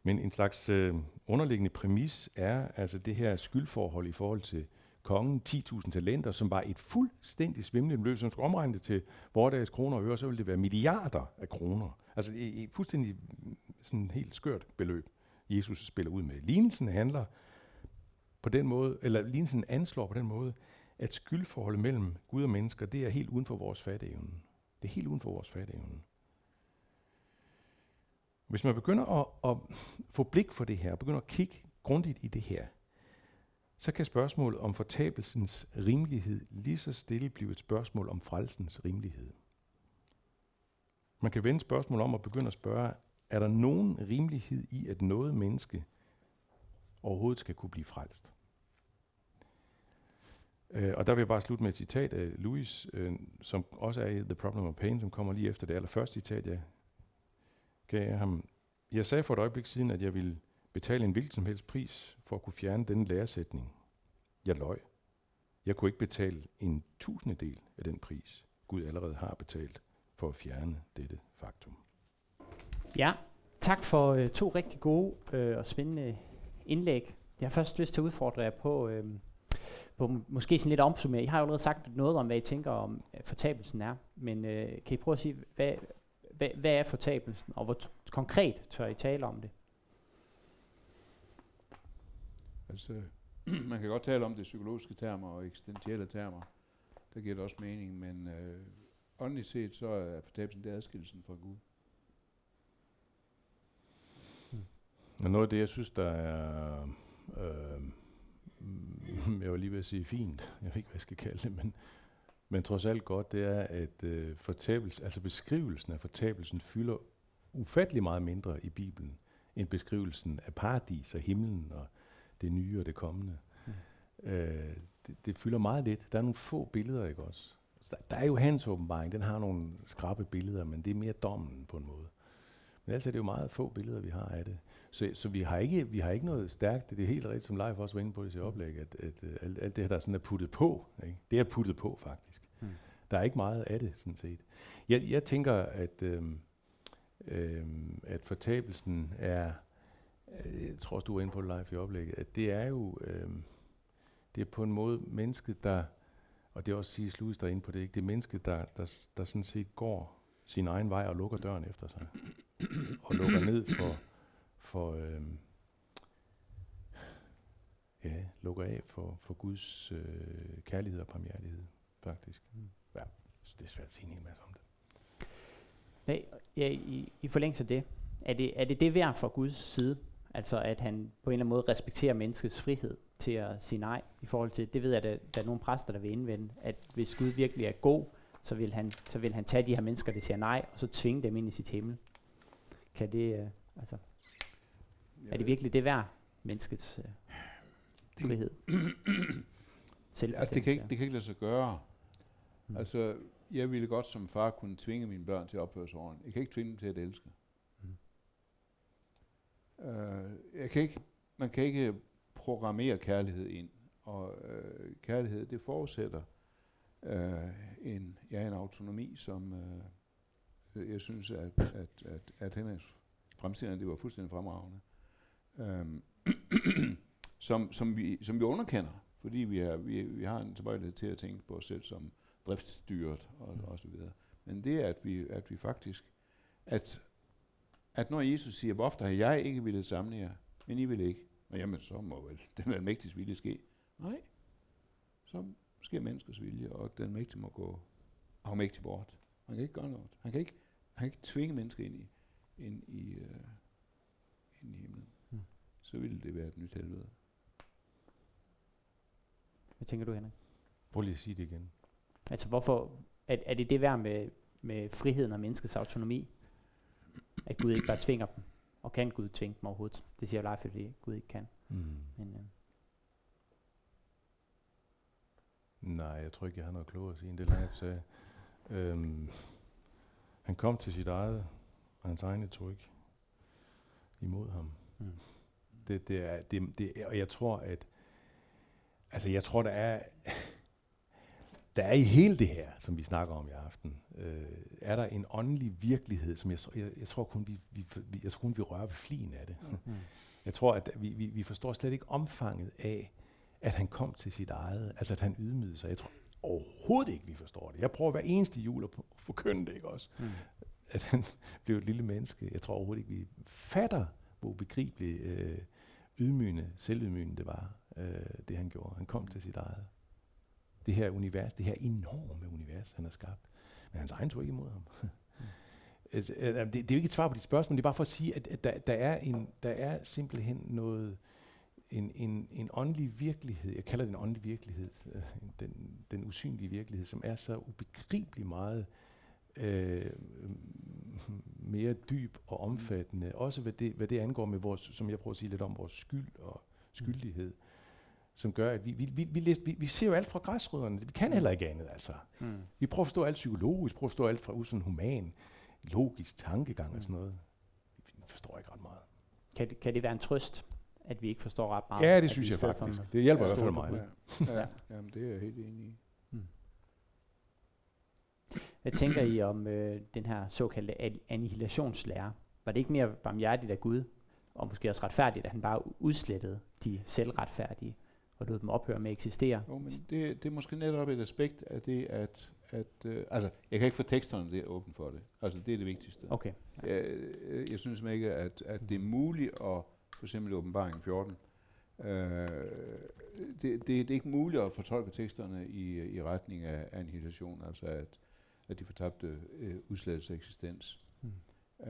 Men en slags øh, underliggende præmis er altså det her skyldforhold i forhold til kongen, 10.000 talenter, som var et fuldstændig svimlende beløb, som skulle omregne det til vordags kroner og øre, så ville det være milliarder af kroner. Altså et, et fuldstændig mm, sådan helt skørt beløb, Jesus spiller ud med. Lignelsen handler på den måde, eller lignelsen anslår på den måde, at skyldforholdet mellem Gud og mennesker, det er helt uden for vores fatteevne. Det er helt uden for vores fatteevne. Hvis man begynder at, at få blik for det her, begynder at kigge grundigt i det her, så kan spørgsmålet om fortabelsens rimelighed lige så stille blive et spørgsmål om frelsens rimelighed. Man kan vende spørgsmålet om at begynde at spørge, er der nogen rimelighed i, at noget menneske overhovedet skal kunne blive frelst? Øh, og der vil jeg bare slutte med et citat af Louis, øh, som også er i The Problem of Pain, som kommer lige efter det allerførste citat, jeg gav ham. Jeg sagde for et øjeblik siden, at jeg ville betale en hvilken som helst pris for at kunne fjerne denne læresætning. Jeg løj. Jeg kunne ikke betale en tusindedel af den pris, Gud allerede har betalt for at fjerne dette faktum. Ja, tak for øh, to rigtig gode øh, og spændende indlæg. Jeg har først lyst til at udfordre jer på, øh, på måske sådan lidt opsummere. I har jo allerede sagt noget om, hvad I tænker om uh, fortabelsen er, men uh, kan I prøve at sige, hvad, hvad, hvad er fortabelsen, og hvor konkret tør I tale om det? Altså, man kan godt tale om det psykologiske termer og eksistentielle termer. Der giver det også mening, men øh, åndeligt set, så er fortabelsen det adskillelsen fra Gud. Hmm. Og noget af det, jeg synes, der er øh, jeg var lige ved at sige fint, jeg ved ikke, hvad jeg skal kalde det, men, men trods alt godt, det er, at øh, altså beskrivelsen af fortabelsen fylder ufattelig meget mindre i Bibelen, end beskrivelsen af paradis og himlen og det nye og det kommende. Mm. Øh, det, det fylder meget lidt. Der er nogle få billeder, ikke også? Så der, der er jo hans åbenbaring, den har nogle skrappe billeder, men det er mere dommen på en måde. Men er det jo meget få billeder, vi har af det. Så, så vi, har ikke, vi har ikke noget stærkt, det er helt rigtigt, som Leif også var inde på i sit oplæg, at, at, at alt, alt det her, der sådan er puttet på, ikke? det er puttet på faktisk. Hmm. Der er ikke meget af det, sådan set. Jeg, jeg tænker, at, øhm, øhm, at fortabelsen er, øh, jeg tror også, du var inde på det live i oplægget, at det er jo, øhm, det er på en måde mennesket, der, og det er også sige Louis der inde på det, ikke? det er mennesket, der, der, der sådan set går sin egen vej og lukker døren efter sig. og lukker ned for, for øhm, ja, lukker af for, for Guds øh, kærlighed og barmhjertighed, faktisk. Mm. Ja, det er svært at sige en hel masse om det. Nej, ja, i, i forlængelse af det, er det, er det det værd fra Guds side? Altså at han på en eller anden måde respekterer menneskets frihed til at sige nej i forhold til, det ved jeg, at der er nogle præster, der vil indvende, at hvis Gud virkelig er god, så vil han, så vil han tage de her mennesker, der siger nej, og så tvinge dem ind i sit himmel. Kan det, uh, altså, er det virkelig det værd, menneskets uh, frihed? altså, det, kan ikke, det kan ikke lade sig gøre. Mm. Altså, jeg ville godt som far kunne tvinge mine børn til at opføre sig ordentligt. Jeg kan ikke tvinge dem til at elske. Mm. Uh, jeg kan ikke, man kan ikke programmere kærlighed ind. Og uh, kærlighed, det forudsætter uh, en, ja, en autonomi, som uh, jeg synes, at, at, at, at hendes fremstilling, det var fuldstændig fremragende øhm, som, som, vi, som vi underkender, fordi vi, er, vi, vi har en tilbøjelighed til at tænke på os selv som driftsstyret og, og så videre. Men det er, at vi, at vi faktisk, at, at når Jesus siger, hvor ofte har jeg ikke ville samle jer, men I vil ikke, og jamen så må vel den almægtiges vilje ske. Nej, så sker menneskets vilje, og den mægtige må gå afmægtig bort. Han kan ikke gøre noget. Han kan ikke, han kan ikke tvinge mennesker ind i, ind i, uh, ind i himlen. Så ville det være et nyt helvede. Hvad tænker du, Henrik? Prøv lige at sige det igen. Altså hvorfor, er, er det det værd med, med friheden og menneskets autonomi? At Gud ikke bare tvinger dem? Og kan Gud tvinge dem overhovedet? Det siger Leif, fordi Gud ikke kan. Mm. Men, øh. Nej, jeg tror ikke, jeg har noget klogt at sige, end det Leif sagde. Øhm, han kom til sit eget, og hans egne tog ikke imod ham. Mm. Det, det er, det, det, og jeg tror, at altså jeg tror, der er der er i hele det her, som vi snakker om i aften, øh, er der en åndelig virkelighed, som jeg, jeg, jeg tror kun vi, vi, jeg tror kun vi rører ved flien af det. Mm. jeg tror, at vi, vi, vi forstår slet ikke omfanget af, at han kom til sit eget, altså at han ydmygede sig. Jeg tror overhovedet ikke, vi forstår det. Jeg prøver hver eneste jul at forkynde det, ikke også? Mm. At han blev et lille menneske. Jeg tror overhovedet ikke, vi fatter, hvor begribeligt øh, ydmygende, selvydmygende det var, øh, det han gjorde. Han kom til sit eget det her univers, det her enorme univers, han har skabt. Men hans egen tog ikke imod ham. Altså, øh, det, det er jo ikke et svar på dit spørgsmål, det er bare for at sige, at, at der, der, er en, der er simpelthen noget, en, en, en åndelig virkelighed, jeg kalder det en åndelig virkelighed, øh, den, den usynlige virkelighed, som er så ubegribelig meget øh, mere dyb og omfattende, også hvad det, hvad det angår med vores, som jeg prøver at sige lidt om, vores skyld og skyldighed. Mm som gør, at vi, vi, vi, vi, vi, vi ser jo alt fra græsrødderne. Vi kan heller ikke andet, altså. Mm. Vi prøver at forstå alt psykologisk, prøver at forstå alt fra sådan human, logisk tankegang mm. og sådan noget. Vi forstår ikke ret meget. Kan det, kan det være en trøst, at vi ikke forstår ret meget? Ja, det synes jeg faktisk. Det hjælper i hvert fald mig. Ja. ja. Jamen, det er jeg helt enig i. Hvad tænker I om øh, den her såkaldte annihilationslære? Var det ikke mere barmhjertigt af Gud, og måske også retfærdigt, at han bare udslettede de selvretfærdige? og lod dem ophøre med at eksistere. Jo, men det, det er måske netop et aspekt af det, at, at øh, altså, jeg kan ikke få teksterne der åbent for det. Altså, det er det vigtigste. Okay. Ja. Jeg, jeg synes ikke, at, at det er muligt at, for eksempel åbenbaringen 14, øh, det, det, det er ikke muligt at fortolke teksterne i, i retning af annihilation, altså at, at de fortabte øh, udslettelse af eksistens. Hmm.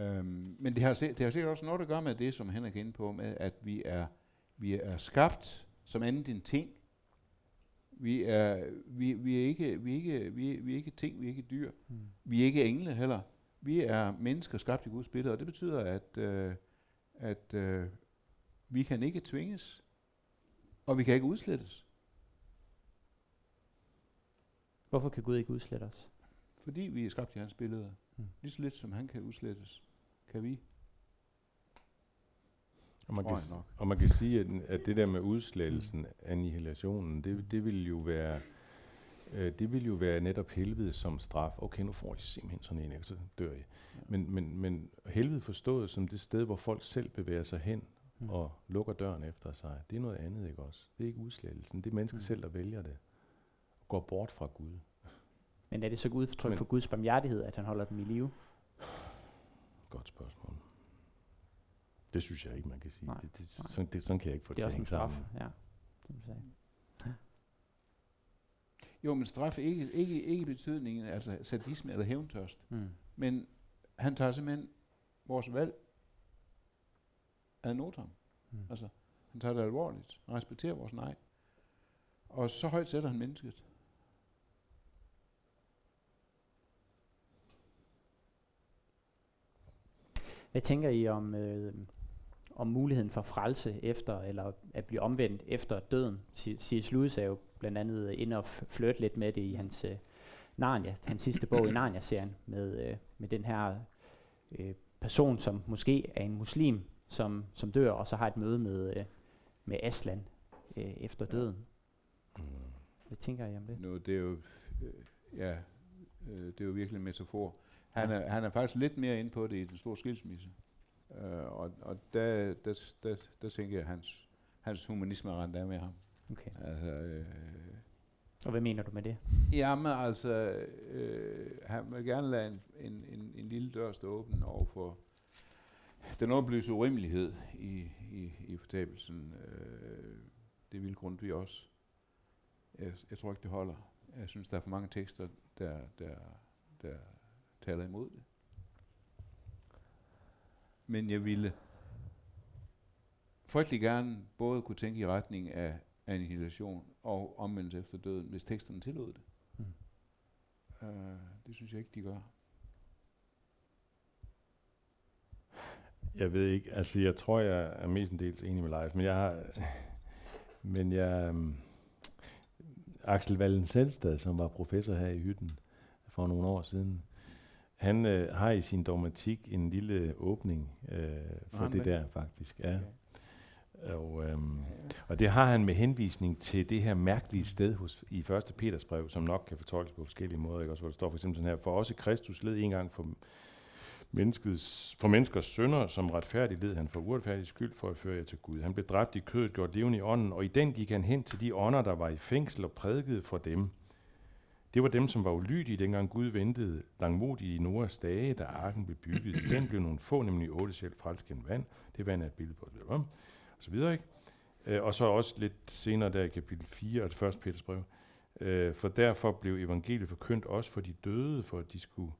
Øhm, men det har, det har sikkert også noget at gøre med det, som Henrik er inde på, med at vi er, vi er skabt som andet end ting. Vi er, vi, vi er, ikke, vi er, ikke, vi er, vi er ikke ting, vi er ikke dyr. Mm. Vi er ikke engle heller. Vi er mennesker skabt i Guds billede, og det betyder, at, øh, at øh, vi kan ikke tvinges, og vi kan ikke udslettes. Hvorfor kan Gud ikke udslette os? Fordi vi er skabt i hans billede. Mm. Lige så lidt som han kan udslettes, kan vi. Og man, kan, s- og man kan sige, at, at det der med udslettelsen, annihilationen, det, det vil jo være øh, det vil jo være netop helvede som straf. Okay, nu får I simpelthen sådan en, og så dør I. Men, men, men helvede forstået som det sted, hvor folk selv bevæger sig hen Mm. og lukker døren efter sig. Det er noget andet, ikke også? Det er ikke udslettelsen. Det er mennesker Mm. selv, der vælger det. Går bort fra Gud. Men er det så udtryk Men- for Guds barmhjertighed, at han holder dem i live? Godt spørgsmål. Det synes jeg ikke, man kan sige. Nej, det, det, nej. sådan, det, sådan kan jeg ikke få Det er også til en at straf. hænge sammen. Ja, sagde. Jo, men straf er ikke, ikke, ikke betydningen, altså sadisme eller hævntørst. Mm. Men han tager simpelthen vores valg ad notam. Mm. Altså, han tager det alvorligt og respekterer vores nej. Og så højt sætter han mennesket. Hvad tænker I om, øh, om muligheden for frelse efter, eller at blive omvendt efter døden? C.S. Lewis er jo blandt andet inde og flirte lidt med det i hans øh, Narnia, hans sidste bog i Narnia-serien, med, øh, med den her øh, person, som måske er en muslim, som, som dør, og så har et møde med, øh, med Aslan øh, efter Ja. døden. Mm. Hvad tænker I om det? Nu, det er jo, øh, ja, øh, det er jo virkelig en metafor. Han er, han er faktisk lidt mere inde på det i den store skilsmisse. Øh, og og der, der, der, der tænker jeg, at hans, hans humanisme er rendt af med ham. Okay. Altså, øh, Og hvad mener du med det? Jamen altså, øh, han vil gerne lade en, en, en, en lille dør stå åben over for den åbenlyse urimelighed i, i, i fortabelsen. Øh, det vil Grundtvig også. Jeg, jeg tror ikke, det holder. Jeg synes, der er for mange tekster, der, der, der taler imod det. Men jeg ville frygtelig gerne både kunne tænke i retning af annihilation og omvendelse efter døden, hvis teksterne tillod det. Mm. Uh, det synes jeg ikke, de gør. Jeg ved ikke, altså jeg tror, jeg er mestendels enig med Leif, men jeg har, men jeg, um, Axel Wallen Selvstad, som var professor her i Hytten for nogle år siden, han øh, har i sin dogmatik en lille åbning øh, for det der faktisk. Ja. Okay. Og, øhm, og det har han med henvisning til det her mærkelige sted hos, i 1. Peters brev, som nok kan fortolkes på forskellige måder, ikke? Også, hvor der står for eksempel sådan her, for også Kristus led en gang for, menneskets, for menneskers synder, som retfærdig led han for uretfærdig skyld for at føre jer til Gud. Han blev dræbt i kødet, gjort levende i ånden, og i den gik han hen til de ånder, der var i fængsel og prædikede for dem. Det var dem, som var ulydige, dengang Gud ventede langmodigt i Noras dage, da arken blev bygget. I den blev nogle få, nemlig otte selv frelst gennem vand. Det vand er et billede på det, og så videre, ikke? Øh, og så også lidt senere der i kapitel 4, altså 1. Peters brev. Øh, for derfor blev evangeliet forkyndt også for de døde, for at de skulle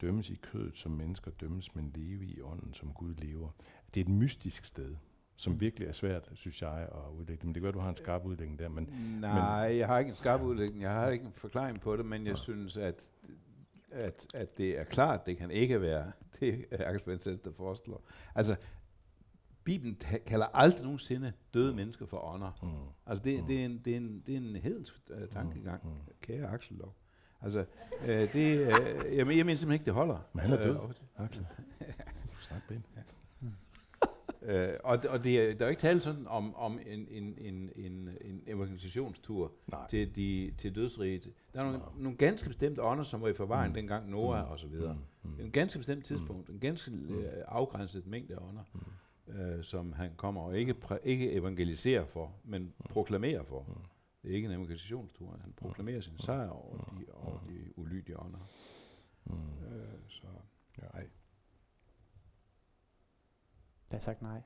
dømmes i kødet, som mennesker dømmes, men leve i ånden, som Gud lever. Det er et mystisk sted, som virkelig er svært, synes jeg, at udlægge. Men det gør, at du har en skarp udlægning der. Men Nej, jeg har ikke en skarp udlægning. Jeg har ikke en forklaring på det, men jeg Nå. synes, at, at, at det er klart, det kan ikke være det, Vincent, der foreslår. Altså, Bibelen kalder aldrig nogensinde døde mennesker for ånder. mm, Altså, det, Mm. det, er, en, det, er, en, det er en hedens uh, tankegang, Mm, mm. mm. kære Axel dog. Altså, øh, det, øh, jeg, jeg mener simpelthen ikke, det holder. Men han er død. Øh, Axel. Snak pænt. Øh, og, og det er, der er jo ikke tale sådan om, om en, en, en, en, en evangelisationstur Nej. til, de, til dødsriget. Der er nogle, Nå. nogle ganske bestemte ånder, som var i forvejen Mm. dengang Noah Mm. og så videre. Mm, mm, En ganske bestemt tidspunkt, en ganske Mm. øh, afgrænset mængde ånder, mm. øh, som han kommer og ikke, præ, ikke evangeliserer for, men proklamerer for. Mm. Det er ikke en evangelisationstur, han proklamerer sin sejr over de, over de ulydige ånder. Mm. Øh, så Ja. nej. Der er sagt nej.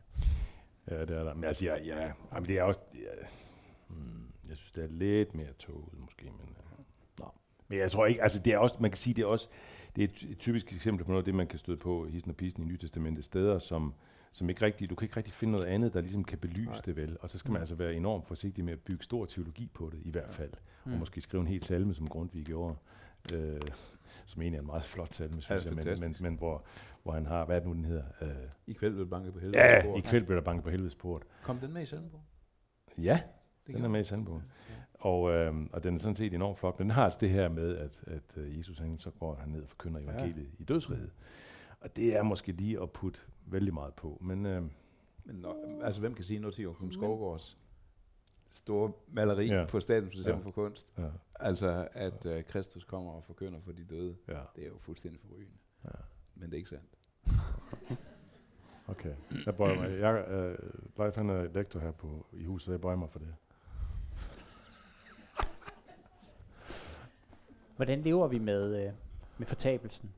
Ja, det er der. Men altså, ja, ja. Jamen, det er også... Er, hmm, jeg synes, det er lidt mere tåget, måske, men... Uh, nå. Men jeg tror ikke... Altså, det er også... Man kan sige, det er også... Det er et, typisk eksempel på noget af det, man kan støde på i Hisen og Pisen i Nytestamentet. Steder, som, som ikke rigtig... Du kan ikke rigtig finde noget andet, der ligesom kan belyse Nej. det vel. Og så skal man Mm. altså være enormt forsigtig med at bygge stor teologi på det, i hvert fald. Mm. Og måske skrive en hel salme, som Grundtvig gjorde. Øh, som egentlig er en meget flot salme, synes Ja, jeg. Men, men, men hvor, hvor han har... Hvad er det nu, den hedder? Øh, I kveld vil banke på helvede. ja, i kveld blev der banket på helvedes port. Kom den med i Sandbo? Ja, Det den er med i sandbogen. Ja. Og, øh, og den er sådan set enormt flot. Den har altså det her med, at, at uh, Jesus han, så går han ned og forkynder evangeliet ja. i dødsriget. Og det er måske lige at putte vældig meget på. Men, øh, Men når, altså, hvem kan sige noget til Joachim Skovgaards store maleri Ja. på Statens Museum Ja. for Kunst? ja, Altså, at uh, Kristus kommer og forkynder for de døde. ja, Det er jo fuldstændig forrygende. Ja. Men det er ikke sandt. okay. Jeg bøjer mig. Jeg, øh, Leif han er lektor her på, i huset, jeg bøjer mig for det. Hvordan lever vi med, øh, med fortabelsen?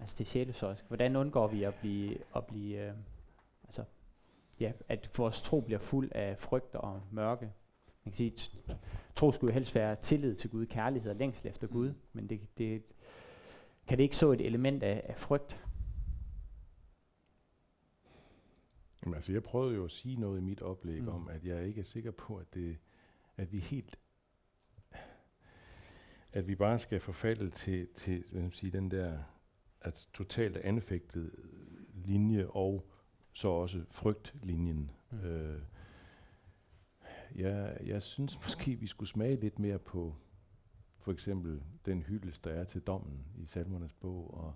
Altså det sjælesøjske. Hvordan undgår vi at blive, at blive øh, altså, ja, at vores tro bliver fuld af frygt og mørke? Man kan sige, at tro skulle jo helst være tillid til Gud, kærlighed og længsel efter Gud, Mm. men det, det, kan det ikke så et element af, af frygt? Jamen, altså, jeg prøvede jo at sige noget i mit oplæg Mm. om, at jeg ikke er sikker på, at, det, at vi helt at vi bare skal forfalde til, til hvad skal man sige, den der at totalt anfægtet linje og så også frygtlinjen. Mm. Øh, jeg, jeg synes måske, vi skulle smage lidt mere på for eksempel den hyldest, der er til dommen i Salmernes bog, og,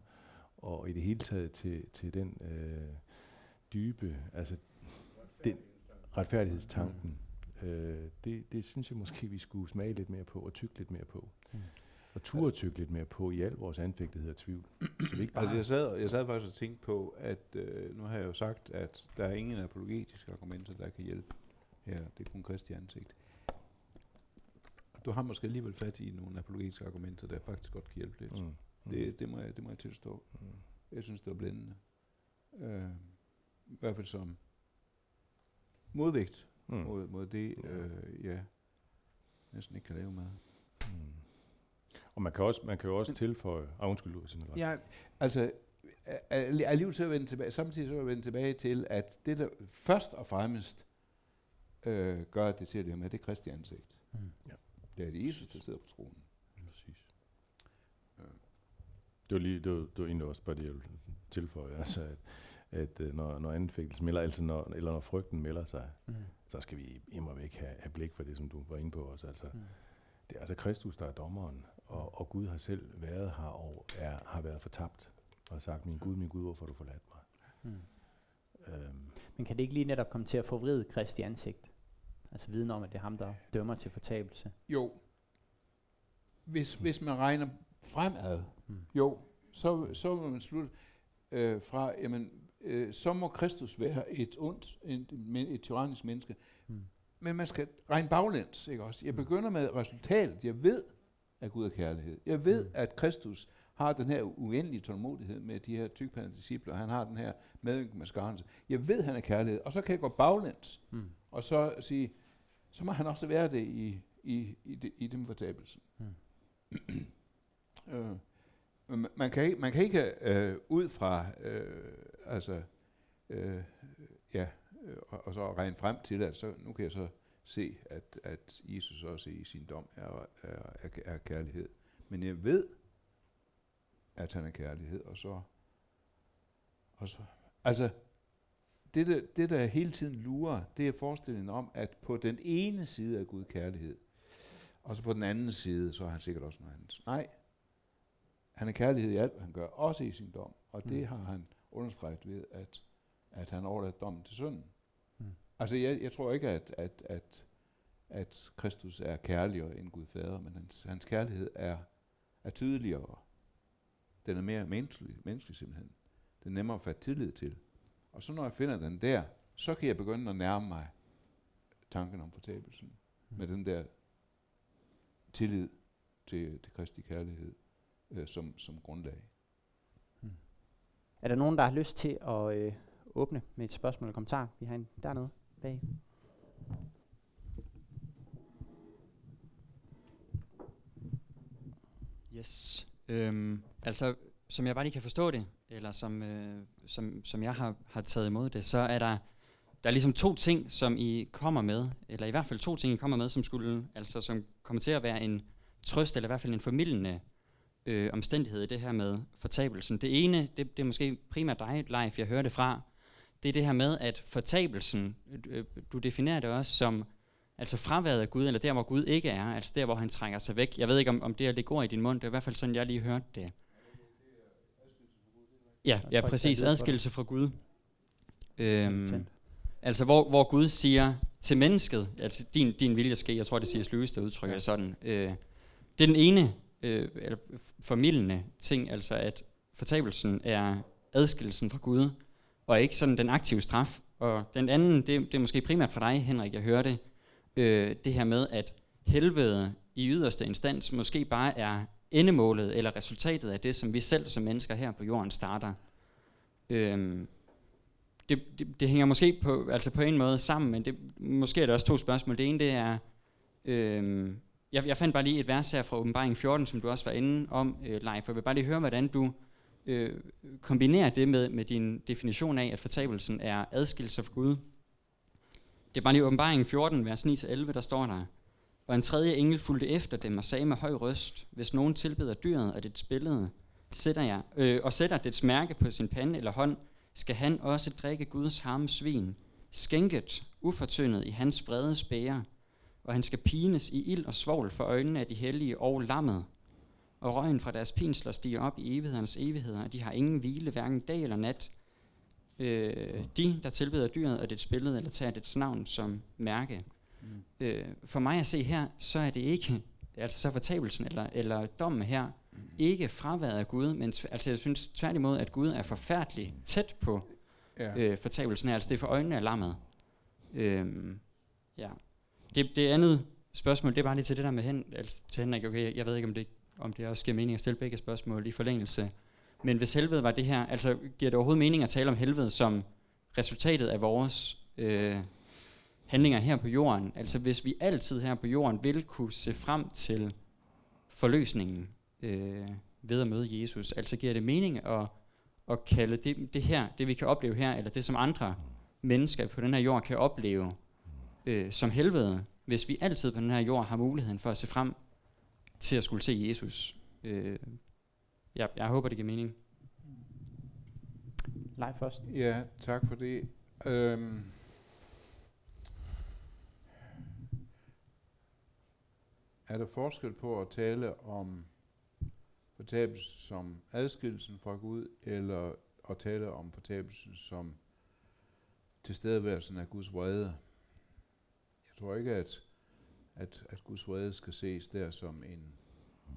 og i det hele taget til, til den øh, dybe, altså den retfærdighedstanken. Mm. Øh, det, det synes jeg måske, vi skulle smage lidt mere på, og tygge lidt mere på. Mm. Og turde tygge lidt mere på i al vores anfægtighed og tvivl. Så vi ikke bare Altså, jeg sad, jeg sad faktisk og tænkte på, at øh, nu har jeg jo sagt, at der er ingen apologetiske argumenter, der kan hjælpe her. Det er kun Kristi ansigt. Du har måske alligevel fat i nogle apologetiske argumenter, der faktisk godt kan hjælpe lidt. Mm. Mm. Det, det, må jeg, det må jeg tilstå. Mm. Jeg synes, det var blændende. Øh, I hvert fald som modvægt Mm. mod, mod det, Ja. øh, ja, næsten ikke kan lave med. Mm. Og man kan, også, man kan jo også tilføje... Ah, undskyld, sin Ja, altså, alligevel så vende tilbage, samtidig så jeg vende tilbage til, at det, der først og fremmest øh, gør at det til at leve med, det er Kristi ansigt. Mm. Ja. Det er det Jesus, der sidder på tronen. Præcis. Ja. Det var, lige, det, var, det var egentlig også bare det, jeg ville tilføje. Altså, at, at øh, når, når anfægtelsen melder, altså når, eller når frygten melder sig, Mm. så skal vi immer væk have, have blik for det, som du var inde på også. Altså, Mm. det er altså Kristus, der er dommeren, og, og Gud har selv været her og er, har været fortabt, og har sagt, min Gud, min Gud, hvorfor har du forladt mig? Mm. Øhm, Men kan det ikke lige netop komme til at forvride Kristi ansigt? Altså viden om, at det er ham, der dømmer til fortabelse. Jo, hvis, hvis man regner fremad, Mm. jo, så, så vil man slutte øh, fra, jamen, øh, så må Kristus være et ondt, et, et, tyrannisk menneske. Mm. Men man skal regne baglæns, ikke også? Jeg Mm. begynder med resultatet. Jeg ved, at Gud er kærlighed. Jeg ved, Mm. at Kristus har den her uendelige tålmodighed med de her tykpandede disciple, og han har den her medynk med skarne. Jeg ved, han er kærlighed, og så kan jeg gå baglæns, Mm. og så sige, så må han også være det i, i, i, det, i den fortabelsen. Mm. øh, man- kan ikke, man kan ikke øh, ud fra, øh, altså, øh, ja, øh, og, og så regne frem til, at så, nu kan jeg så se, at, at Jesus også i sin dom er, er, er, er kærlighed. Men jeg ved, at han er kærlighed, og så, og så altså, det der, det der hele tiden lurer, det er forestillingen om, at på den ene side er Gud kærlighed, og så på den anden side, så er han sikkert også noget andet. Nej, han er kærlighed i alt, hvad han gør, også i sin dom, og det Mm. har han understreget ved, at, at han overlader dommen til synden. Mm. Altså, jeg, jeg tror ikke, at, at, at, at Kristus er kærligere end Gud Fader, men hans, hans kærlighed er, er tydeligere. Den er mere menneskelig, menneskelig simpelthen. Den er nemmere at fatte tillid til. Og så når jeg finder den der, så kan jeg begynde at nærme mig tanken om fortabelsen. Mm. Med den der tillid til, til Kristi kærlighed øh, som, som grundlag. Er der nogen, der har lyst til at øh, åbne med et spørgsmål eller kommentar? Vi har en dernede bag. Yes. Øhm, altså, som jeg bare lige kan forstå det, eller som, øh, som, som jeg har, har taget imod det, så er der, der er ligesom to ting, som I kommer med, eller i hvert fald to ting, I kommer med, som skulle, altså som kommer til at være en trøst, eller i hvert fald en formidlende øh, omstændighed i det her med fortabelsen. Det ene, det, det er måske primært dig, Leif, jeg hører det fra, det er det her med, at fortabelsen, øh, du definerer det også som altså fraværet af Gud, eller der, hvor Gud ikke er, altså der, hvor han trænger sig væk. Jeg ved ikke, om, om det er det går i din mund, det er i hvert fald sådan, jeg lige hørte det. Ja, ja præcis, adskillelse fra Gud. Øhm, altså, hvor, hvor Gud siger til mennesket, altså din, din vilje ske, jeg tror, det siger Løs, der udtrykker det sådan. Øh, det er den ene øh, eller formidlende ting, altså at fortabelsen er adskillelsen fra Gud, og ikke sådan den aktive straf. Og den anden, det, det er måske primært for dig, Henrik, jeg hørte, øh, det her med, at helvede i yderste instans måske bare er endemålet eller resultatet af det, som vi selv som mennesker her på jorden starter. Øhm, det, det, det hænger måske på, altså på en måde sammen, men det, måske er der også to spørgsmål. Det ene det er, øhm, jeg, jeg fandt bare lige et vers her fra åbenbaring 14, som du også var inde om, øh, Leif, for jeg vil bare lige høre, hvordan du øh, kombinerer det med, med din definition af, at fortabelsen er adskillelse fra Gud. Det er bare lige åbenbaring 14, vers 9-11, der står der, og en tredje engel fulgte efter dem og sagde med høj røst, hvis nogen tilbeder dyret og dets billede, sætter jeg, øh, og sætter dets mærke på sin pande eller hånd, skal han også drikke Guds harme svin, skænket, ufortyndet i hans brede spære, og han skal pines i ild og svovl for øjnene af de hellige og lammet. Og røgen fra deres pinsler stiger op i evighedernes evigheder, og de har ingen hvile, hverken dag eller nat. Øh, de, der tilbeder dyret og dets billede, eller tager dets navn som mærke. Mm. Øh, for mig at se her, så er det ikke, altså så fortabelsen eller, eller dommen her, ikke fraværet af Gud, men altså jeg synes tværtimod, at Gud er forfærdelig tæt på ja. øh, fortabelsen her. Altså det er for øjnene af lammet. Øhm, ja. Det, det andet spørgsmål, det er bare lige til det der med hen, altså til Henrik, okay, jeg ved ikke, om det, om det også giver mening at stille begge spørgsmål i forlængelse. Men hvis helvede var det her, altså giver det overhovedet mening at tale om helvede som resultatet af vores øh, handlinger her på jorden? Altså hvis vi altid her på jorden vil kunne se frem til forløsningen, øh, ved at møde Jesus. Altså giver det mening at, at kalde det, det her, det vi kan opleve her, eller det som andre mennesker på den her jord kan opleve øh, som helvede, hvis vi altid på den her jord har muligheden for at se frem til at skulle se Jesus. Øh, jeg, jeg håber, det giver mening. Leif først. Ja, tak for det. Øhm. Er der forskel på at tale om fortabelsen som adskillelsen fra Gud, eller at tale om fortabelsen som tilstedeværelsen af Guds vrede. Jeg tror ikke, at, at, at Guds vrede skal ses der som en,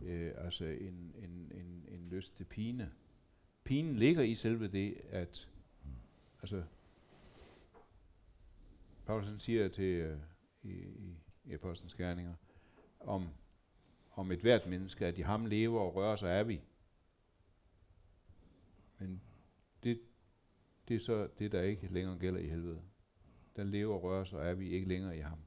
øh, altså en, en, en, en lyst til pine. Pinen ligger i selve det, at altså, Paulus siger til øh, i, i, i Apostlenes Gerninger, om om et hvert menneske, at i ham lever og rører sig er vi. Men det, det er så det, der ikke længere gælder i helvede. Den lever og rører sig, er vi ikke længere i ham.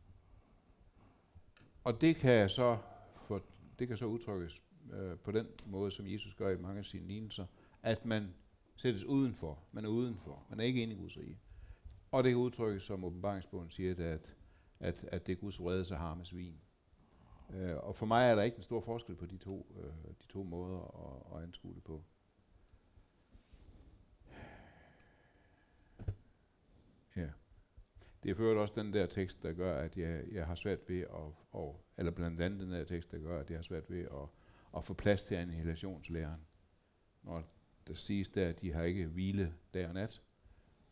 Og det kan så, for, det kan så udtrykkes øh, på den måde, som Jesus gør i mange af sine lignelser, at man sættes udenfor. Man er udenfor. Man er ikke inde i Guds rige. Og det kan udtrykkes, som åbenbaringsbogen siger, det, at, at, at det er Guds vrede, så harmes svin. Øh, og for mig er der ikke en stor forskel på de to, øh, de to måder at, at anskue det på. Ja. Det er ført også den der tekst, der gør, at jeg, jeg har svært ved at, og, eller blandt andet den der tekst, der gør, at jeg har svært ved at, at få plads til annihilationslæren. Når der siges der, at de har ikke hvile dag og nat,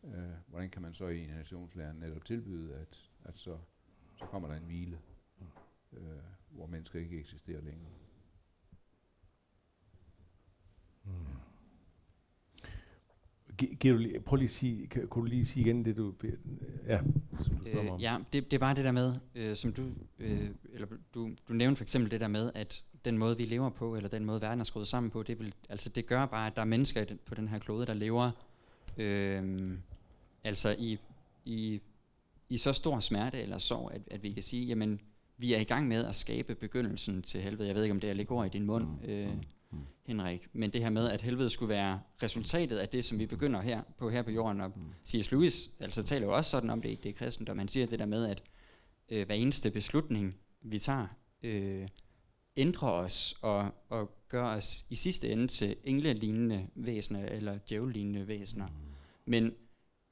øh, hvordan kan man så i annihilationslæren netop tilbyde, at, at så, så kommer der en hvile? Øh, hvor mennesker ikke eksisterer længere. Mm. Giver du prøv lige at sige, kan, kunne du lige sige igen det, du... Ja, som du øh, Ja, det, det var det der med, øh, som du, øh, eller du, du nævnte for eksempel det der med, at den måde, vi lever på, eller den måde, verden er skruet sammen på, det, vil, altså, det gør bare, at der er mennesker den, på den her klode, der lever øh, altså i, i, i så stor smerte eller sorg, at, at vi kan sige, jamen, vi er i gang med at skabe begyndelsen til helvede. Jeg ved ikke, om det er ligger i din mund, mm, øh, mm, mm. Henrik, men det her med, at helvede skulle være resultatet af det, som vi begynder her på her på jorden. Og mm. C.S. Lewis altså, taler jo også sådan om det, det er kristendom. Han siger det der med, at øh, hver eneste beslutning, vi tager, øh, ændrer os og, og gør os i sidste ende til englelignende væsener eller djævlignende væsener. Mm. Men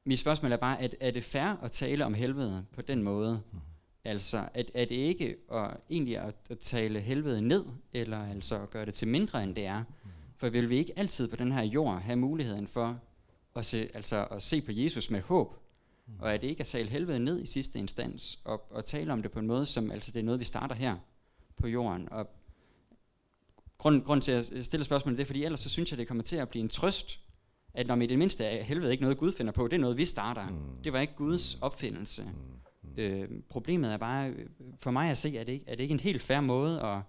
mit spørgsmål er bare, at er det fair at tale om helvede på den måde, mm Altså, at, at det ikke at, egentlig at, at tale helvede ned, eller altså at gøre det til mindre, end det er. For vil vi ikke altid på den her jord have muligheden for at se, altså at se på Jesus med håb, og at det ikke at tale helvede ned i sidste instans, og, og tale om det på en måde, som altså det er noget, vi starter her på jorden. Og grund, grund til at stille spørgsmålet, det er, fordi ellers så synes jeg, det kommer til at blive en trøst, at når i det mindste er helvede ikke noget, Gud finder på, det er noget, vi starter. Mm. Det var ikke Guds opfindelse. Mm. Øh, problemet er bare, øh, for mig at se, at det ikke, er det ikke en helt fair måde at,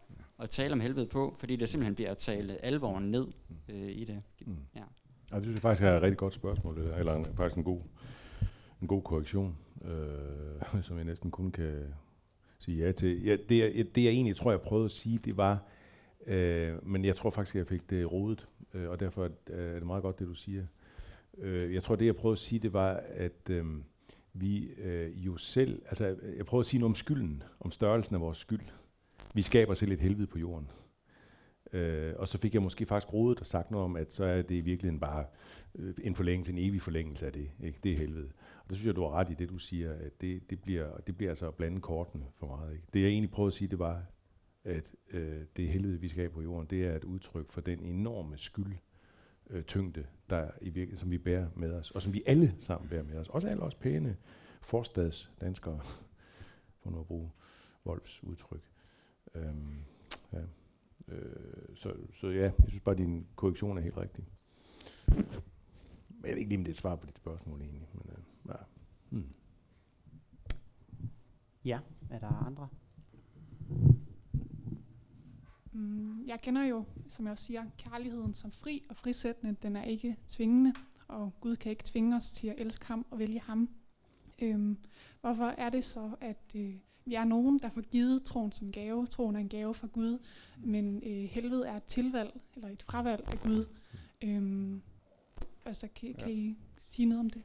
at tale om helvede på, fordi det simpelthen bliver at tale alvoren ned øh, i det. Mm. Ja. Og det synes jeg faktisk er et rigtig godt spørgsmål, det der, eller en, faktisk en god, en god korrektion, øh, som jeg næsten kun kan sige ja til. Ja, det, jeg, det jeg egentlig tror, jeg prøvede at sige, det var, øh, men jeg tror faktisk, jeg fik det rodet, øh, og derfor er det meget godt, det du siger. Øh, jeg tror, det jeg prøvede at sige, det var, at øh, vi øh, jo selv, altså jeg prøver at sige noget om skylden, om størrelsen af vores skyld. Vi skaber selv et helvede på jorden. Øh, og så fik jeg måske faktisk rodet og sagt noget om, at så er det i virkeligheden bare øh, en forlængelse, en evig forlængelse af det. Ikke? Det er helvede. Og det synes jeg, du har ret i det, du siger, at det, det, bliver, det bliver altså at blande kortene for meget. Ikke? Det jeg egentlig prøvede at sige, det var, at øh, det helvede, vi skaber på jorden, det er et udtryk for den enorme skyld, øh, tyngde, der i virke, som vi bærer med os, og som vi alle sammen bærer med os. Også alle os pæne forstadsdanskere, for nu at bruge Wolfs udtryk. Øhm, ja. øh, så, så ja, jeg synes bare, at din korrektion er helt rigtig. Men jeg ved ikke lige, om det er et svar på dit spørgsmål egentlig. Men, øh, ja. Hmm. ja, er der andre? Mm, jeg kender jo, som jeg også siger, kærligheden som fri og frisættende. Den er ikke tvingende, og Gud kan ikke tvinge os til at elske ham og vælge ham. Øhm, hvorfor er det så, at øh, vi er nogen, der får givet troen som gave? Troen er en gave fra Gud, men øh, helvede er et tilvalg, eller et fravalg af Gud. Øhm, altså, kan, kan I sige noget om det?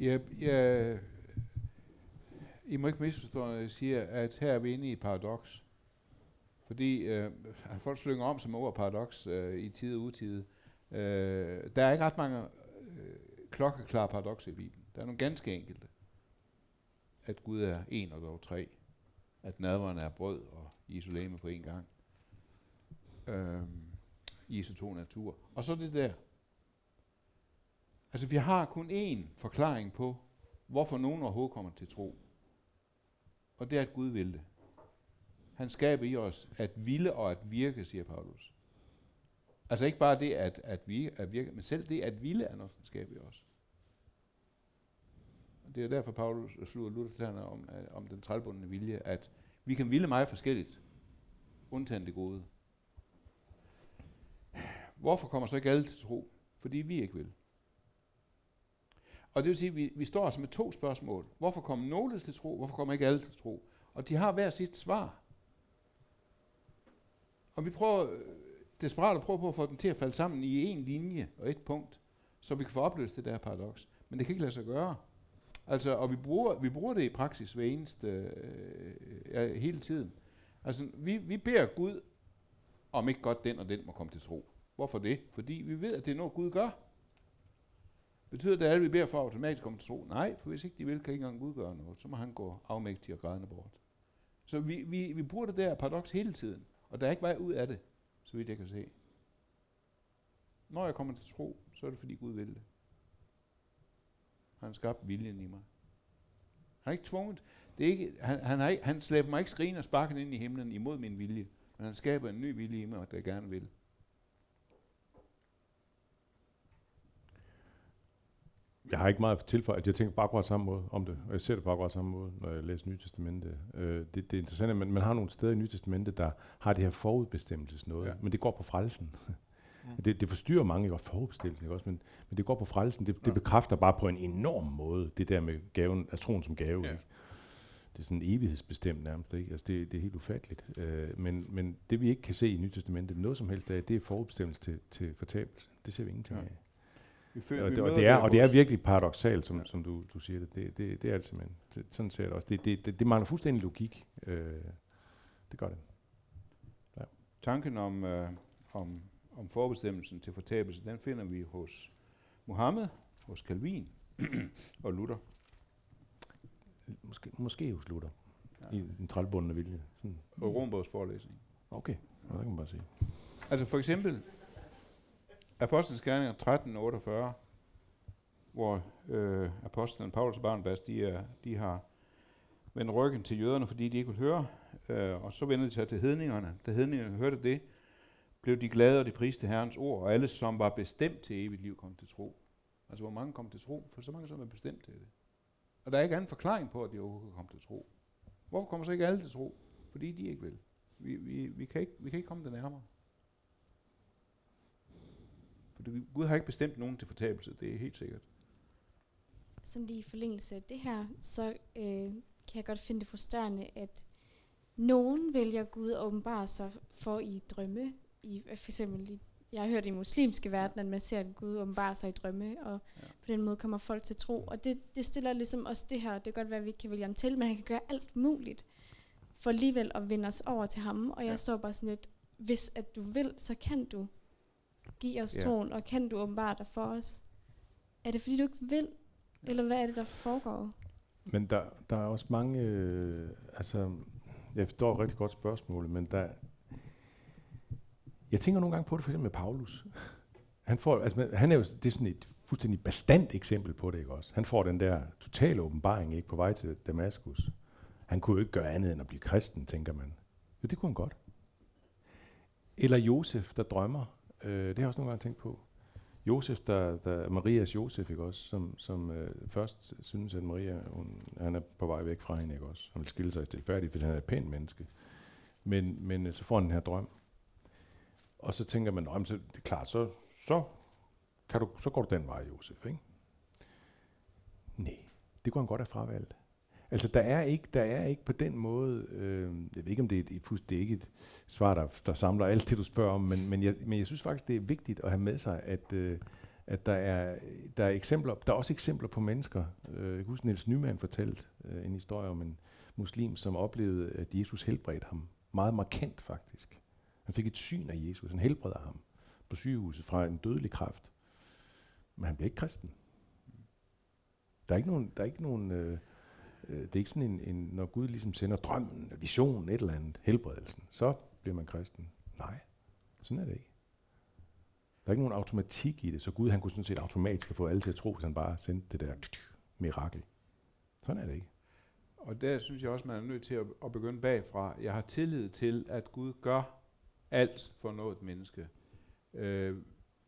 Ja, ja, I må ikke misforstå, når jeg siger, at her er vi inde i et paradoks. Fordi øh, folk slynger om som ord paradoks øh, i tid og utid. Øh, der er ikke ret mange øh, klokkeklare paradokser i Bibelen. Der er nogle ganske enkelte. At Gud er en og dog tre. At nadveren er brød og isolame på en gang. Øh, Jesu to natur. Og så det der. Altså vi har kun én forklaring på, hvorfor nogen overhovedet kommer til tro. Og det er, at Gud vil det. Han skaber i os at ville og at virke, siger Paulus. Altså ikke bare det at, at, vi, at virke, men selv det at ville er noget, han skaber i os. Og det er derfor, Paulus slutter Luther om, øh, om den trælbundne vilje, at vi kan ville meget forskelligt, undtagen det gode. Hvorfor kommer så ikke alle til tro? Fordi vi ikke vil. Og det vil sige, at vi, vi står altså med to spørgsmål. Hvorfor kommer nogle til tro? Hvorfor kommer ikke alle til tro? Og de har hver sit svar. Og vi prøver øh, desperat at prøve på at få dem til at falde sammen i en linje og et punkt, så vi kan få opløst det der paradoks. Men det kan ikke lade sig gøre. Altså, og vi bruger, vi bruger det i praksis hver eneste, øh, ja, hele tiden. Altså, vi, vi beder Gud, om ikke godt den og den må komme til tro. Hvorfor det? Fordi vi ved, at det er noget, Gud gør. Betyder det, at alle vi beder for automatisk komme til tro? Nej, for hvis ikke de vil, kan ikke engang Gud gøre noget. Så må han gå afmægtig og grædende bort. Så vi, vi, vi bruger det der paradoks hele tiden. Og der er ikke vej ud af det, så vidt jeg kan se. Når jeg kommer til tro, så er det fordi Gud vil det. Han skabte viljen i mig. Han har ikke tvunget. Det er ikke, han, han, har ikke, han slæber mig ikke skrigen og sparken ind i himlen imod min vilje. Men han skaber en ny vilje i mig, der gerne vil. Jeg har ikke meget at tilføje. Jeg tænker bare akkurat samme måde om det, og jeg ser det på akkurat samme måde, når jeg læser Nye Testamente. Øh, det, det er interessant, at man, man har nogle steder i Nye Testamente, der har det her forudbestemmelses noget, ja. men det går på frelsen. Ja. Det, det forstyrrer mange, ikke? Og forudbestemmelsen, ikke også? Men, men det går på frelsen. Det, det ja. bekræfter bare på en enorm måde, det der med gaven, af troen som gave. Ja. Ikke? Det er sådan evighedsbestemt nærmest, ikke? Altså det, det er helt ufatteligt. Øh, men, men det vi ikke kan se i Nye Testamente, noget som helst af, det er forudbestemmelse til, til fortabelse. Det ser vi ingenting ja. af. Vi føler, og, vi og, det er, og det er virkelig paradoxalt, som, ja. som du, du siger det. Det, det, det er det simpelthen. Det, sådan ser det også. Det, det, det, det mangler fuldstændig logik. Øh, det gør det. Ja. Tanken om, øh, om, om forbestemmelsen til fortabelse, den finder vi hos Mohammed, hos Calvin og Luther. måske, måske hos Luther. Ja. Ja. I den trælbundne vilje. Sådan. Og Rombogs forelæsning. Okay, ja, det kan man bare sige. Altså for eksempel Apostlenes Gerninger 1348, hvor øh, apostlen Paulus og Barnabas, de, er, de har vendt ryggen til jøderne, fordi de ikke vil høre, øh, og så vendte de sig til hedningerne. Da hedningerne hørte det, blev de glade, og de priste Herrens ord, og alle, som var bestemt til evigt liv, kom til tro. Altså, hvor mange kom til tro? For så mange, som er bestemt til det. Og der er ikke anden forklaring på, at de overhovedet kan komme til tro. Hvorfor kommer så ikke alle til tro? Fordi de ikke vil. Vi, vi, vi, kan, ikke, vi kan ikke komme det nærmere. Gud har ikke bestemt nogen til fortabelse, det er helt sikkert. sådan lige i forlængelse af det her, så øh, kan jeg godt finde det frustrerende, at nogen vælger Gud at åbenbare sig for i drømme. I, for eksempel, i, jeg har hørt i muslimske verden, at man ser, at Gud åbenbarer sig i drømme, og Ja. på den måde kommer folk til tro. Og det, det stiller ligesom også det her, det kan godt være, at vi ikke kan vælge ham til, men han kan gøre alt muligt for alligevel at vinde os over til ham. Og jeg Ja. står bare sådan lidt, hvis at du vil, så kan du give os Ja. troen, og kan du åbenbare dig for os. Er det fordi, du ikke vil? Eller hvad er det, der foregår? Men der, der er også mange, øh, altså, jeg forstår et rigtig godt spørgsmål, men der, jeg tænker nogle gange på det, for eksempel med Paulus. Han, får, altså, han er jo, det er sådan et fuldstændig bestandt eksempel på det, ikke også? Han får den der totale åbenbaring, ikke, på vej til Damaskus. Han kunne jo ikke gøre andet end at blive kristen, tænker man. Jo, det kunne han godt. Eller Josef, der drømmer. Øh, det har jeg også nogle gange tænkt på. Josef, der, der Marias Josef, ikke også, som, som øh, først synes, at Maria, hun, han er på vej væk fra hende, ikke også. Han vil skille sig stilfærdigt, fordi han er et pænt menneske. Men, men øh, så får han den her drøm. Og så tænker man, "Nå, så, det er klart, så, så, kan du, så går du den vej, Josef, ikke? Nej, det kunne han godt have fravalgt. Altså, der er ikke, der er ikke på den måde, øh, jeg ved ikke, om det er, et, fuldst- det er ikke et svar, der, der samler alt det, du spørger om, men, men, jeg, men jeg synes faktisk, det er vigtigt at have med sig, at, øh, at der, er, der, er eksempler, der er også eksempler på mennesker. Øh, jeg kan huske, Niels Nyman fortalte øh, en historie om en muslim, som oplevede, at Jesus helbredte ham. Meget markant, faktisk. Han fik et syn af Jesus. Han helbreder ham på sygehuset fra en dødelig kraft. Men han blev ikke kristen. Der er ikke nogen, der er ikke nogen øh, øh, det er ikke sådan en, en, når Gud ligesom sender drømmen, visionen, et eller andet, helbredelsen, så bliver man kristen. Nej, sådan er det ikke. Der er ikke nogen automatik i det, så Gud han kunne sådan set automatisk have fået alle til at tro, hvis han bare sendte det der mirakel. Sådan er det ikke. Og der synes jeg også, man er nødt til at, at begynde bagfra. Jeg har tillid til, at Gud gør alt for noget menneske. Øh,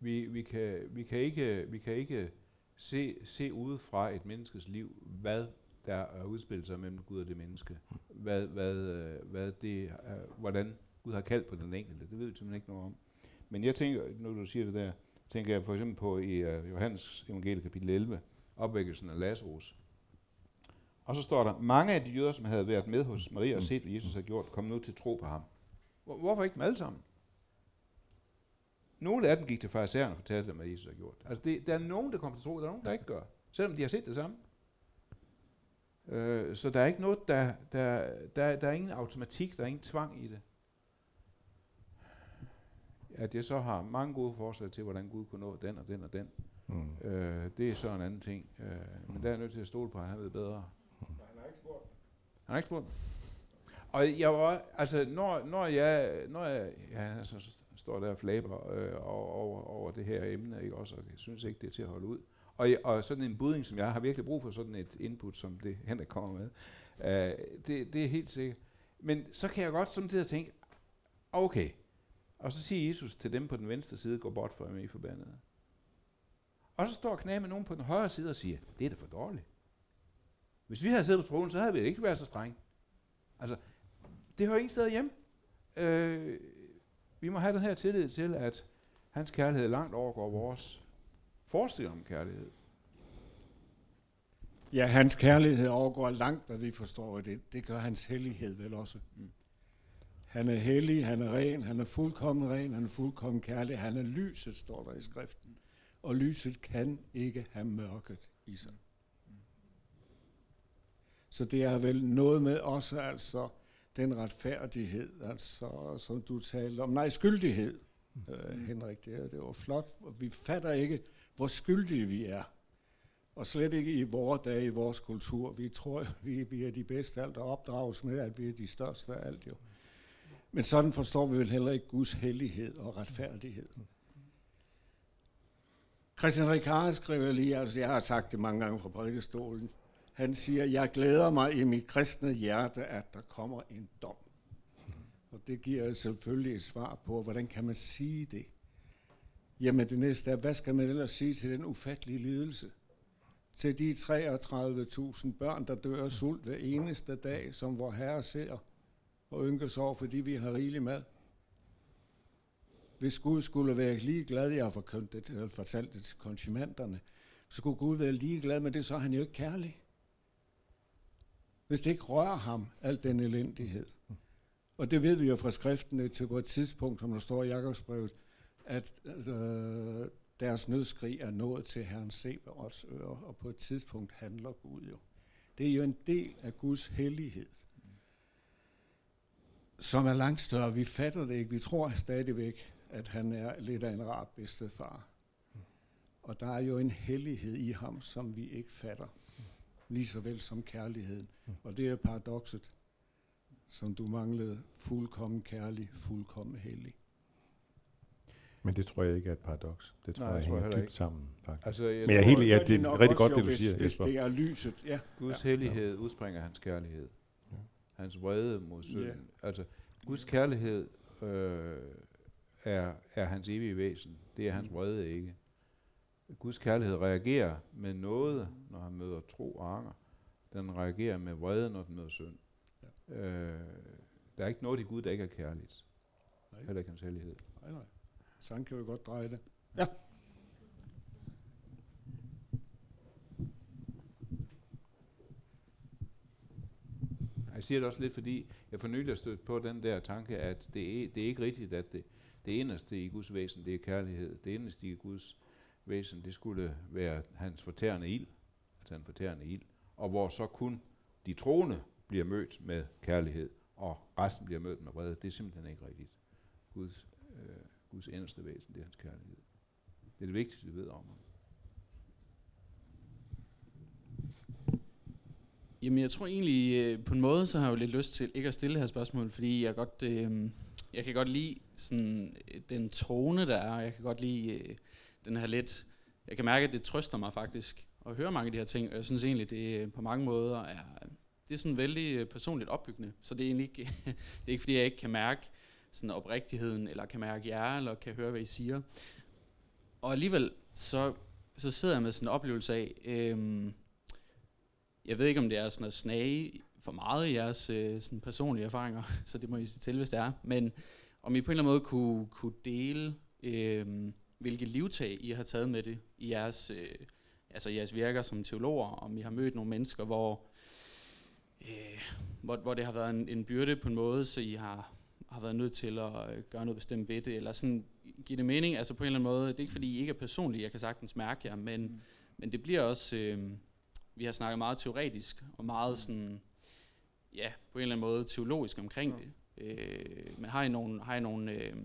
vi, vi, kan, vi, kan ikke, vi kan ikke se, se udefra et menneskes liv, hvad der har udspillet sig mellem Gud og det menneske. Hvad, hvad, øh, hvad det, øh, hvordan Gud har kaldt på den enkelte. Det ved vi simpelthen ikke noget om. Men jeg tænker, når du siger det der, tænker jeg for eksempel på i uh, Johannes evangelie kapitel 11, opvækkelsen af Lazarus. Og så står der, mange af de jøder, som havde været med hos Maria og set, hvad Jesus havde gjort, kom nu til tro på ham. Hvor, hvorfor ikke dem alle sammen? Nogle af dem gik til farisæerne og fortalte dem, hvad Jesus havde gjort. Altså, det, der er nogen, der kommer til tro, der er nogen, der ikke gør. Selvom de har set det samme. Øh, så der er ikke noget, der, der, der, der er ingen automatik, der er ingen tvang i det. At jeg så har mange gode forslag til, hvordan Gud kunne nå den og den og den. Mm. Øh, det er så en anden ting. Øh, men der er jeg nødt til at stole på, at han ved bedre. Han har ikke spurgt. Han har ikke spurgt. Og jeg var, altså, når, når jeg, når jeg, ja, altså, står der og flaber øh, over, over, over det her emne, ikke også, og jeg synes ikke, det er til at holde ud. Og, og sådan en budding som jeg har virkelig brug for, sådan et input, som det Henrik kommer med, Uh, det, det er helt sikkert. Men så kan jeg godt samtidig tænke, okay, og så siger Jesus til dem på den venstre side, gå bort for mig, I forbandede. Og så står knæ med nogen på den højre side og siger, det er da for dårligt. Hvis vi havde siddet på tronen, så havde vi ikke været så streng. Altså, det hører ingen sted hjem. Øh, vi må have den her tillid til, at hans kærlighed langt overgår vores forestilling om kærlighed. Ja, hans kærlighed overgår langt, hvad vi forstår af det. Det gør hans hellighed vel også. Mm. Han er hellig, han er ren, han er fuldkommen ren, han er fuldkommen kærlig. Han er lyset, står der i skriften. Og lyset kan ikke have mørket i sig. Så det er vel noget med også altså den retfærdighed, altså som du talte om. Nej, skyldighed, øh, Henrik. Det, det var flot. Vi fatter ikke, hvor skyldige vi er. Og slet ikke i vores dage, i vores kultur. Vi tror, vi, vi er de bedste alt, og opdrages med, at vi er de største af alt jo. Men sådan forstår vi vel heller ikke Guds hellighed og retfærdighed. Christian Ricard skriver lige, altså jeg har sagt det mange gange fra prædikestolen, han siger, jeg glæder mig i mit kristne hjerte, at der kommer en dom. Og det giver selvfølgelig et svar på, hvordan kan man sige det? Jamen det næste er, hvad skal man ellers sige til den ufattelige lidelse? Til de 33.000 børn, der dør af sult hver eneste dag, som vor Herre ser og ynkes over, fordi vi har rigelig mad. Hvis Gud skulle være ligeglad, jeg har det, eller fortalt det til konfirmanderne, så skulle Gud være ligeglad med det, så er han jo ikke kærlig. Hvis det ikke rører ham, al den elendighed. Og det ved vi jo fra skriften til på et tidspunkt, som der står i Jakobsbrevet, at øh, deres nødskrig er nået til Herren Sebaots ører, og på et tidspunkt handler Gud jo. Det er jo en del af Guds hellighed, som er langt større. Vi fatter det ikke. Vi tror stadigvæk, at han er lidt af en rar bedstefar. Og der er jo en hellighed i ham, som vi ikke fatter. Lige så vel som kærligheden. Og det er paradokset, som du manglede. Fuldkommen kærlig, fuldkommen hellig. Men det tror jeg ikke er et paradoks. Det tror Nej, jeg, jeg tror hænger dybt ikke. sammen, faktisk. Altså, jeg Men jeg er tror, helt, at ja, det de er nok rigtig godt, jo, det du hvis, siger, Hvis det er lyset, ja. Guds ja. hellighed udspringer hans kærlighed. Ja. Hans vrede mod synden. Altså, Guds kærlighed øh, er, er hans evige væsen. Det er hans vrede ikke. Guds kærlighed reagerer med noget, når han møder tro og anger. Den reagerer med vrede, når den møder synd. Ja. Øh, der er ikke noget i Gud, der ikke er kærligt. Nej. Heller ikke hans hellighed. Nej, nej. Sådan kan vi godt dreje det. Ja. Jeg siger det også lidt, fordi jeg for nylig har stødt på den der tanke, at det er, det er ikke rigtigt, at det, det inderste i Guds væsen, det er kærlighed. Det inderste i Guds væsen, det skulle være hans fortærende ild, altså en fortærende ild, og hvor så kun de troende bliver mødt med kærlighed, og resten bliver mødt med vrede. Det er simpelthen ikke rigtigt. Guds, øh, Guds inderste væsen, det er hans kærlighed. Det er det vigtigste, vi ved om ham. Jamen, jeg tror egentlig, øh, på en måde, så har jeg jo lidt lyst til ikke at stille det her spørgsmål, fordi jeg godt, øh, jeg kan godt lide sådan, øh, den tone, der er, og jeg kan godt lide øh, den her lidt, jeg kan mærke, at det trøster mig faktisk at høre mange af de her ting, og jeg synes egentlig, det øh, på mange måder er, det er sådan vældig øh, personligt opbyggende, så det er egentlig ikke, det er ikke fordi, jeg ikke kan mærke sådan oprigtigheden, eller kan mærke jer, eller kan høre, hvad I siger. Og alligevel, så, så sidder jeg med sådan en oplevelse af, øhm, jeg ved ikke, om det er sådan at snage for meget i jeres øh, sådan personlige erfaringer, så det må I sige til, hvis det er. Men om I på en eller anden måde kunne, kunne dele, øh, hvilke livtag I har taget med det i jeres, øh, altså jeres virker som teologer, om I har mødt nogle mennesker, hvor, øh, hvor, hvor det har været en, en byrde på en måde, så I har, har været nødt til at øh, gøre noget bestemt ved det, eller sådan, giver det mening, altså på en eller anden måde, det er ikke fordi I ikke er personlige, jeg kan sagtens mærke jer, men, mm. men det bliver også... Øh, vi har snakket meget teoretisk og meget sådan, ja, på en eller anden måde teologisk omkring det. Øh, men har I nogle, har I nogle, øh,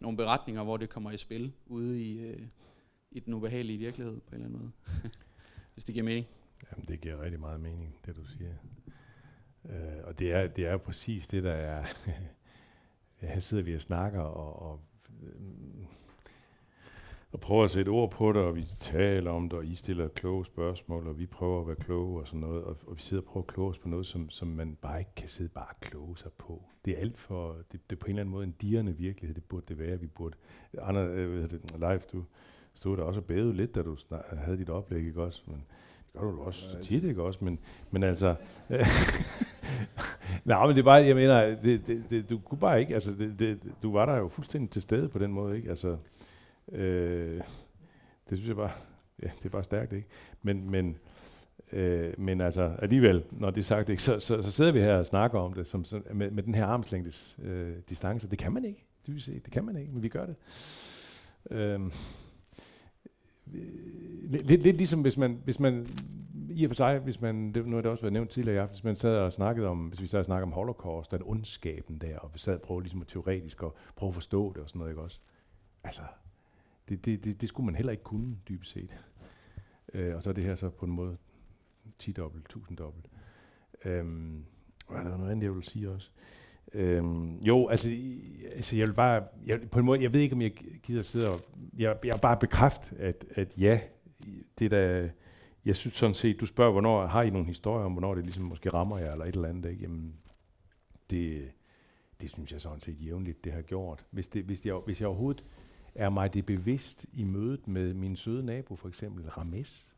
nogle beretninger, hvor det kommer i spil ude i, øh, i den ubehagelige virkelighed på en eller anden måde? Hvis det giver mening. Jamen, det giver rigtig meget mening, det du siger. Øh, og det er, det er præcis det, der er her sidder vi og snakker, og, og, øh, og prøver at sætte ord på det, og vi taler om det, og I stiller kloge spørgsmål, og vi prøver at være kloge og sådan noget, og, og vi sidder og prøver at kloge os på noget, som, som man bare ikke kan sidde bare og kloge sig på. Det er alt for, det, det er på en eller anden måde en dirrende virkelighed, det burde det være, vi burde. Anna, øh, hvad live, du stod der også og bævede lidt, da du snak, havde dit oplæg, ikke også? Men, øh, gør du også så tit, ikke også? Men, men altså... Nej, men det er bare, jeg mener, det, det, det, du kunne bare ikke, altså, det, det, du var der jo fuldstændig til stede på den måde, ikke? Altså, øh, det synes jeg bare, ja, det er bare stærkt, ikke? Men, men, øh, men altså, alligevel, når det er sagt, ikke, så, så, så sidder vi her og snakker om det, som, som, med, med den her armslængdes øh, distance. Det kan man ikke, dybest set. Det kan man ikke, men vi gør det. Øh, lidt, lidt, ligesom hvis man, hvis man i og for sig, hvis man, det, nu har det også været nævnt tidligere i aften, hvis man sad og snakkede om, hvis vi sad og snakkede om holocaust, den ondskaben der, og vi sad og prøvede ligesom at teoretisk og prøve at forstå det og sådan noget, ikke også? Altså, det, det, det, det skulle man heller ikke kunne, dybest set. Øh, og så er det her så på en måde 10-dobbelt, 1000-dobbelt. Øhm, og er der noget andet, jeg vil sige også? Øhm, jo, altså, altså, jeg vil bare, jeg, på en måde, jeg ved ikke, om jeg gider sidde og, jeg, jeg bare bekræft, at, at ja, det der, jeg synes sådan set, du spørger, hvornår har I nogle historier om, hvornår det ligesom måske rammer jer, eller et eller andet, ikke? Jamen, det, det synes jeg sådan set jævnligt, det har gjort. Hvis, det, hvis, jeg, hvis jeg overhovedet er mig det bevidst i mødet med min søde nabo, for eksempel Rames,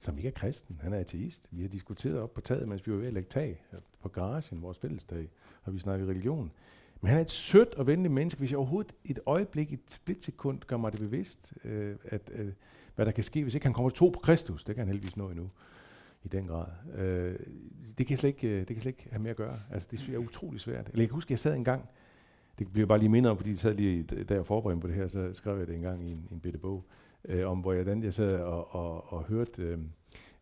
som ikke er kristen, han er ateist. Vi har diskuteret op på taget, mens vi var ved at lægge tag på garagen, vores fællestag, har vi snakket religion. Men han er et sødt og venligt menneske. Hvis jeg overhovedet et øjeblik, et splitsekund, gør mig det bevidst, øh, at, øh, hvad der kan ske, hvis ikke han kommer til tro på Kristus, det kan han heldigvis nå endnu, i den grad. Øh, det, kan jeg slet ikke, øh, det kan jeg slet ikke have med at gøre. Altså, det synes jeg er utrolig svært. Eller jeg kan huske, jeg sad en gang, det bliver bare lige mindre om, fordi jeg sad lige, da jeg forberedte på det her, så skrev jeg det en gang i en, en bitte bog, øh, om hvor jeg, den, jeg sad og, og, og hørte øh,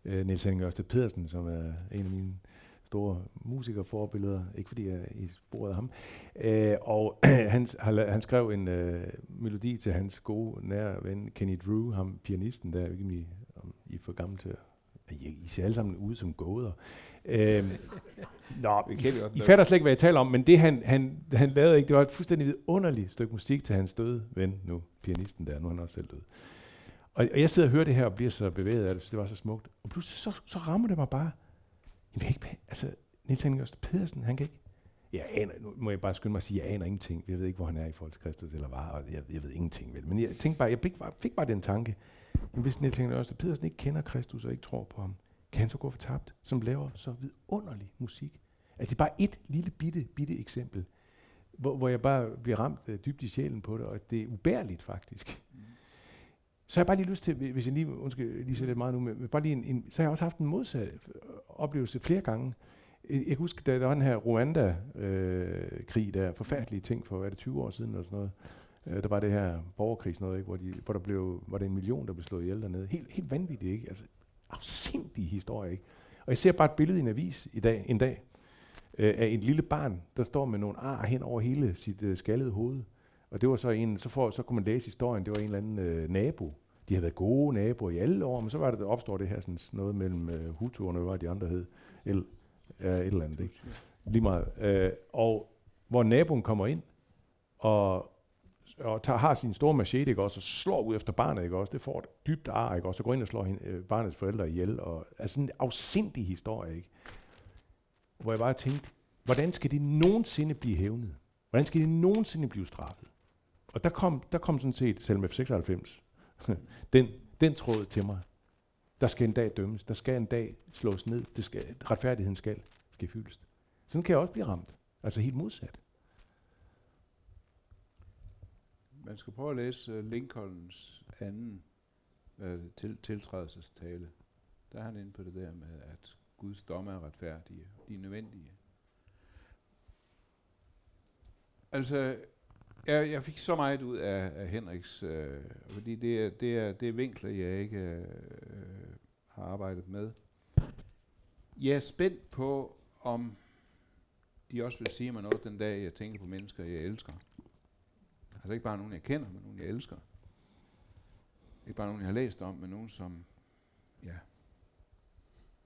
øh, Niels Henning Ørsted Pedersen, som er en af mine store musikerforbilleder, ikke fordi jeg er i sporet af ham. Øh, og han, han skrev en øh, melodi til hans gode nære ven Kenny Drew, ham pianisten der, ikke I, om I er for gamle til at I, I ser alle sammen ud som gåder. Øh, nå, I lave. fatter slet ikke, hvad jeg taler om, men det han, han, han lavede ikke, det var et fuldstændig vidunderligt stykke musik til hans døde ven nu, pianisten der, nu er han også selv død. Og, og jeg sidder og hører det her og bliver så bevæget af det, så det var så smukt. Og pludselig så, så rammer det mig bare. Jamen, jeg kan ikke, altså, Niels Henning Ørsted Pedersen, han kan ikke, jeg aner, nu må jeg bare skynde mig at sige, jeg aner ingenting. Jeg ved ikke, hvor han er i forhold til Kristus eller var, og jeg, jeg ved ingenting vel. Men jeg tænkte bare, jeg fik bare, fik bare den tanke, men hvis Niels Henning Ørsted Pedersen ikke kender Kristus og ikke tror på ham, kan han så gå for tabt, som laver så vidunderlig musik? Altså det bare et lille bitte, bitte eksempel, hvor, hvor jeg bare bliver ramt øh, dybt i sjælen på det, og det er ubærligt faktisk. Mm. Så har jeg bare lige lyst til, hvis jeg lige, undskyld, lige sætter lidt meget nu, men bare lige en, en, så har jeg også haft en modsat øh, oplevelse flere gange. Jeg kan huske, da der var den her Rwanda-krig der, forfærdelige ting for, hvad er det, 20 år siden eller sådan noget. Øh, der var det her borgerkrig, sådan noget, ikke, hvor, de, hvor der blev, var det en million, der blev slået ihjel dernede. Helt, helt vanvittigt, ikke? Altså, afsindig historie, ikke? Og jeg ser bare et billede i en avis i dag, en dag, øh, af et lille barn, der står med nogle ar hen over hele sit øh, skaldede hoved. Og det var så en, så, får, så kunne man læse historien, det var en eller anden øh, nabo. De havde været gode naboer i alle år, men så var det, der opstår det her sådan noget mellem øh, Hutuerne, hvad var de andre hed, el, øh, et eller andet, ikke? Lige meget. Øh, og hvor naboen kommer ind, og, og tager, har sin store machete, ikke også, og slår ud efter barnet, ikke også, det får et dybt ar, ikke også, og går ind og slår hende, øh, barnets forældre ihjel, og altså sådan en afsindig historie, ikke? Hvor jeg bare tænkte, hvordan skal det nogensinde blive hævnet? Hvordan skal det nogensinde blive straffet? Og der kom, der kom sådan set, selv med 96, den, den tråd til mig. Der skal en dag dømmes, der skal en dag slås ned, det skal, retfærdigheden skal, skal fyldes. Sådan kan jeg også blive ramt. Altså helt modsat. Man skal prøve at læse øh, Lincolns anden øh, til, tiltrædelsestale. Der er han inde på det der med, at Guds domme er retfærdige. De er nødvendige. Altså, jeg, jeg fik så meget ud af, af Henriks, øh, fordi det er, det, er, det er vinkler, jeg ikke øh, har arbejdet med. Jeg er spændt på, om de også vil sige mig noget den dag, jeg tænker på mennesker, jeg elsker. Altså ikke bare nogen, jeg kender, men nogen, jeg elsker. Ikke bare nogen, jeg har læst om, men nogen, som, ja,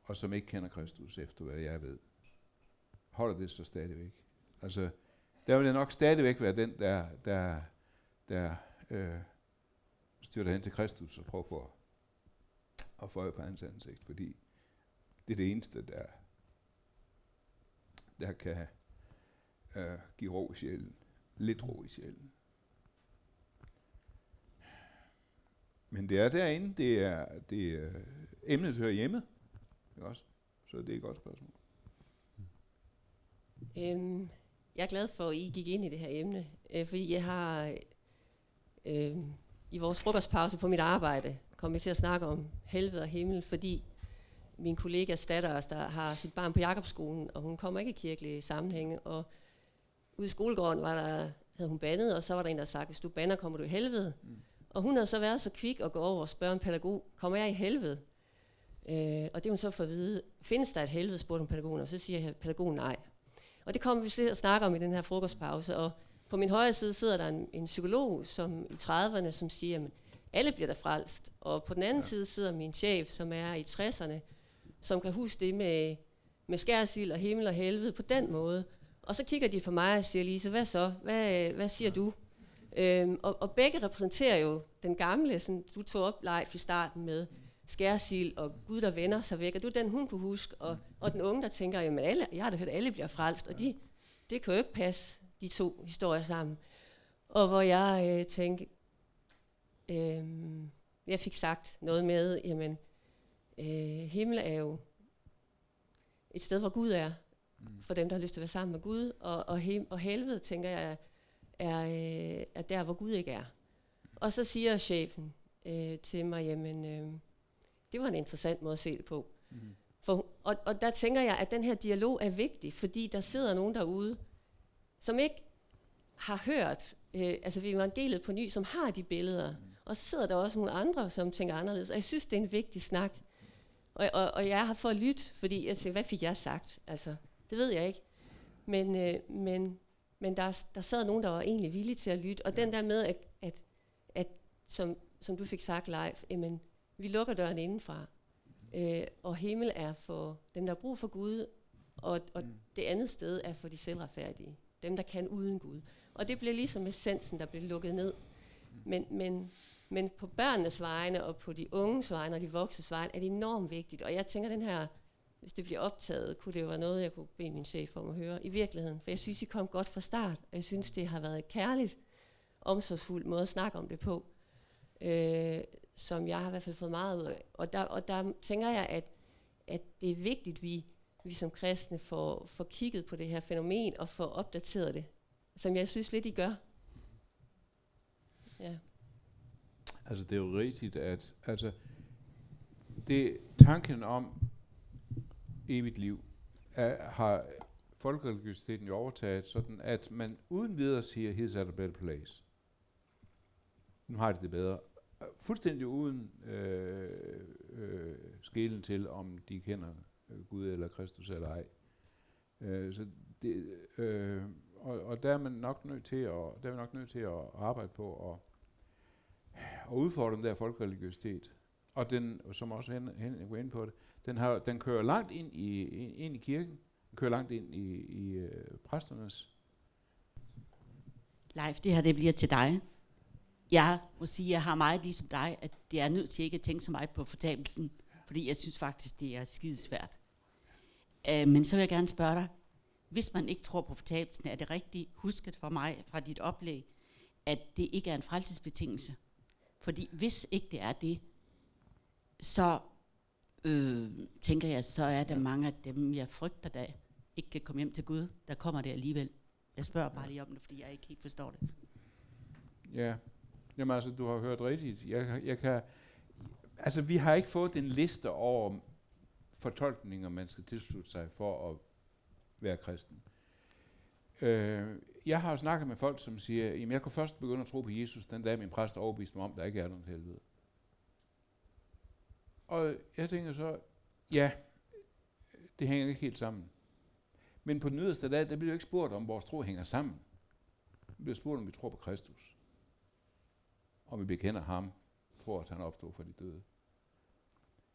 og som ikke kender Kristus, efter hvad jeg ved. Holder det så stadigvæk? Altså, der vil jeg nok stadigvæk være den, der, der, der øh, styrter hen til Kristus og prøver på at, at få øje på hans ansigt, fordi det er det eneste, der, der kan øh, give ro i sjælen. Lidt ro i sjælen. Men det er derinde, det er, det er emnet hører hjemme. Ikke også? Så det er et godt spørgsmål. Øhm, jeg er glad for, at I gik ind i det her emne, øh, fordi jeg har øh, i vores frokostpause på mit arbejde kommet til at snakke om helvede og himmel, fordi min kollega datter, der har sit barn på Jakobskolen, og hun kommer ikke i kirkelige sammenhænge, og ude i skolegården var der, havde hun bandet, og så var der en, der sagde, hvis du bander, kommer du i helvede. Mm. Og hun havde så været så kvik at gå over og spørge en pædagog, kommer jeg i helvede? Øh, og det hun så for at vide, findes der et helvede, spurgte hun pædagogen, og så siger pædagogen nej. Og det kommer vi til at snakke om i den her frokostpause, og på min højre side sidder der en, en psykolog som i 30'erne, som siger, at alle bliver der frelst. Og på den anden ja. side sidder min chef, som er i 60'erne, som kan huske det med, med skærsild og himmel og helvede på den måde. Og så kigger de på mig og siger, Lise, hvad så? Hvad, hvad siger du? Øhm, og, og begge repræsenterer jo den gamle, sådan, du tog op live i starten med skærsild og Gud, der vender sig væk, og du er den, hun kunne huske, og, og den unge, der tænker, jamen alle, jeg har da hørt, alle bliver frelst, og de, det kan jo ikke passe, de to historier sammen. Og hvor jeg øh, tænkte, øh, jeg fik sagt noget med, jamen, øh, himmel er jo et sted, hvor Gud er, mm. for dem, der har lyst til at være sammen med Gud, og, og, hem, og helvede, tænker jeg, er, øh, er der, hvor Gud ikke er. Og så siger chefen øh, til mig, jamen, øh, det var en interessant måde at se det på. Mm. For, og, og der tænker jeg, at den her dialog er vigtig, fordi der sidder nogen derude, som ikke har hørt øh, altså ved evangeliet på ny, som har de billeder. Mm. Og så sidder der også nogle andre, som tænker anderledes. Og jeg synes, det er en vigtig snak. Og, og, og jeg har fået lyt, fordi jeg tænker, hvad fik jeg sagt? Altså, det ved jeg ikke. Men, øh, men, men der, der sad nogen, der var egentlig villige til at lytte. Og den der med, at, at, at som, som du fik sagt live, jamen, vi lukker døren indenfra. Øh, og himmel er for dem, der har brug for Gud, og, og mm. det andet sted er for de selvretfærdige. Dem, der kan uden Gud. Og det blev ligesom essensen, der blev lukket ned. Men, men, men på børnenes vegne, og på de unges vegne, og de voksnes vegne, er det enormt vigtigt. Og jeg tænker, den her, hvis det bliver optaget, kunne det jo være noget, jeg kunne bede min chef om at høre i virkeligheden. For jeg synes, I kom godt fra start, og jeg synes, det har været et kærligt, omsorgsfuldt måde at snakke om det på, øh, som jeg har i hvert fald fået meget ud af. Og der, og der tænker jeg, at, at det er vigtigt, at vi, vi som kristne får, får kigget på det her fænomen og får opdateret det som jeg synes lidt, I gør. Ja. Altså, det er jo rigtigt, at altså, det, tanken om evigt liv er, har folkereligiositeten jo overtaget, sådan at man uden videre siger, here's at a better place. Nu har de det bedre. Fuldstændig uden øh, øh, skelen til, om de kender øh, Gud eller Kristus eller ej. Øh, så det, øh, og, og der er man nok nødt til at, der er man nok nødt til at arbejde på at, at udfordre den der folkereligiøsitet. Og den, som også hen, hen går ind på det, den, har, den kører langt ind i, ind i kirken, den kører langt ind i, i øh, præsternes. Leif, det her det bliver til dig. Jeg må sige, at jeg har meget ligesom dig, at det er nødt til ikke at tænke så meget på fortabelsen, fordi jeg synes faktisk, det er skidesvært. Uh, men så vil jeg gerne spørge dig, hvis man ikke tror på fortabelsen, er det rigtigt husket for mig fra dit oplæg, at det ikke er en frelsesbetingelse. Fordi hvis ikke det er det, så øh, tænker jeg, så er der mange af dem, jeg frygter, der ikke kan komme hjem til Gud, der kommer det alligevel. Jeg spørger bare lige om det, fordi jeg ikke helt forstår det. Ja, jamen altså, du har hørt rigtigt. Jeg, jeg kan, altså, vi har ikke fået en liste over fortolkninger, man skal tilslutte sig for at være kristen. Øh, jeg har snakket med folk, som siger, at jeg kunne først begynde at tro på Jesus, den dag min præst overbeviste mig om, at der ikke er nogen helvede. Og jeg tænker så, ja, det hænger ikke helt sammen. Men på den yderste dag, der bliver jo ikke spurgt om, vores tro hænger sammen. Det bliver spurgt, om vi tror på Kristus. Om vi bekender ham, tror, at han opstod for de døde.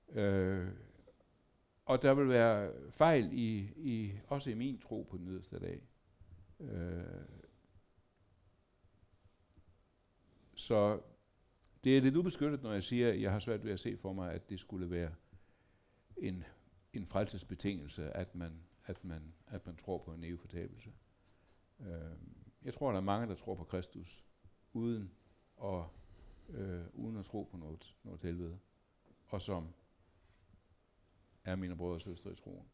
Øh, og der vil være fejl i, i også i min tro på den yderste dag. Øh, så det er lidt ubeskyttet, når jeg siger, at jeg har svært ved at se for mig, at det skulle være en, en frelsesbetingelse, at man, at, man, at man tror på en evig. Øh, jeg tror, der er mange, der tror på Kristus, uden at, øh, uden at tro på noget, noget helvede, og som er mine brødre og søstre i troen.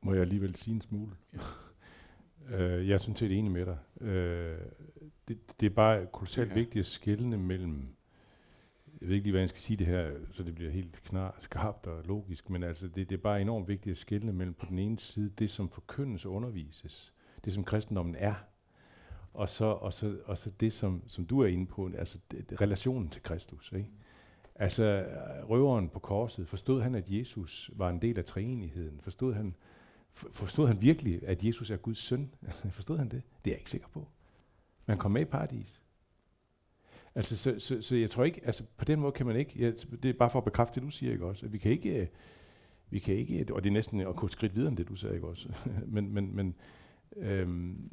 Må jeg alligevel sige en smule? Ja. øh, jeg er sådan set enig med dig. Øh, det, det er bare kolossalt ja. vigtigt at skelne mellem, jeg ved ikke lige, hvad jeg skal sige det her, så det bliver helt knar, skarpt og logisk, men altså det, det er bare enormt vigtigt at skelne mellem på den ene side det, som forkyndes og undervises, det som kristendommen er, og så, og så, og så det, som, som du er inde på, altså det, relationen til Kristus. Ikke? Altså, røveren på korset, forstod han, at Jesus var en del af treenigheden? Forstod han, forstod han virkelig, at Jesus er Guds søn? forstod han det? Det er jeg ikke sikker på. Man kom med i paradis. Altså, så, så, så jeg tror ikke, altså på den måde kan man ikke, ja, det er bare for at bekræfte det, du siger, ikke også? At vi kan ikke, vi kan ikke, og det er næsten at gå et skridt videre end det, du sagde, ikke også? men, men, men øhm,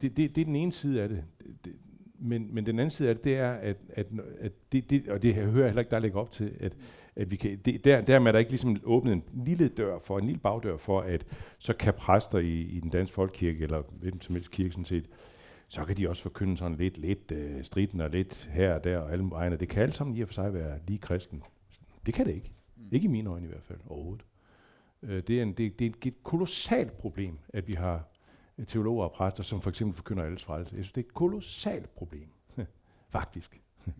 det, det, det er den ene side af det. det men, men den anden side af det, det er, at, at, at det, det, og det her hører jeg heller ikke, der lægger op til, at, at vi kan, det, der, dermed er der ikke ligesom åbnet en lille dør for, en lille bagdør for, at så kan præster i, i den danske folkekirke, eller hvilken som helst kirke sådan set, så kan de også forkynde sådan lidt, lidt uh, striden og lidt her og der og alle vegne. Det kan alt sammen i og for sig være lige kristen. Det kan det ikke. Mm. Ikke i mine øjne i hvert fald overhovedet. Uh, det, er en, det, det er et kolossalt problem, at vi har teologer og præster, som for eksempel forkynder alles frelse. Jeg synes, det er et kolossalt problem, faktisk. Mm,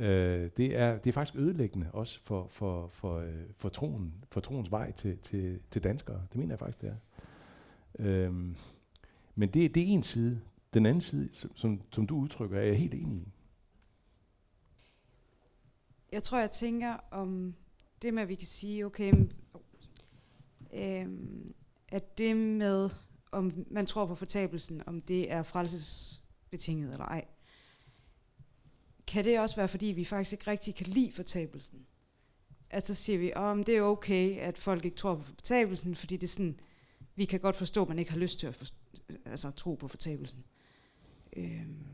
yeah. uh, det, er, det er faktisk ødelæggende også for, for, for, uh, for, troen, for troens vej til, til, til danskere. Det mener jeg faktisk, det er. Uh, men det, det er en side. Den anden side, som, som, som du udtrykker, er jeg helt enig i. Jeg tror, jeg tænker om det med, at vi kan sige, okay, øhm, at det med, om man tror på fortabelsen, om det er frelsesbetinget eller ej, kan det også være, fordi vi faktisk ikke rigtig kan lide fortabelsen? Altså så siger vi, om oh, det er okay, at folk ikke tror på fortabelsen, fordi det er sådan, vi kan godt forstå, at man ikke har lyst til at forstå, altså, tro på fortabelsen. Øhm.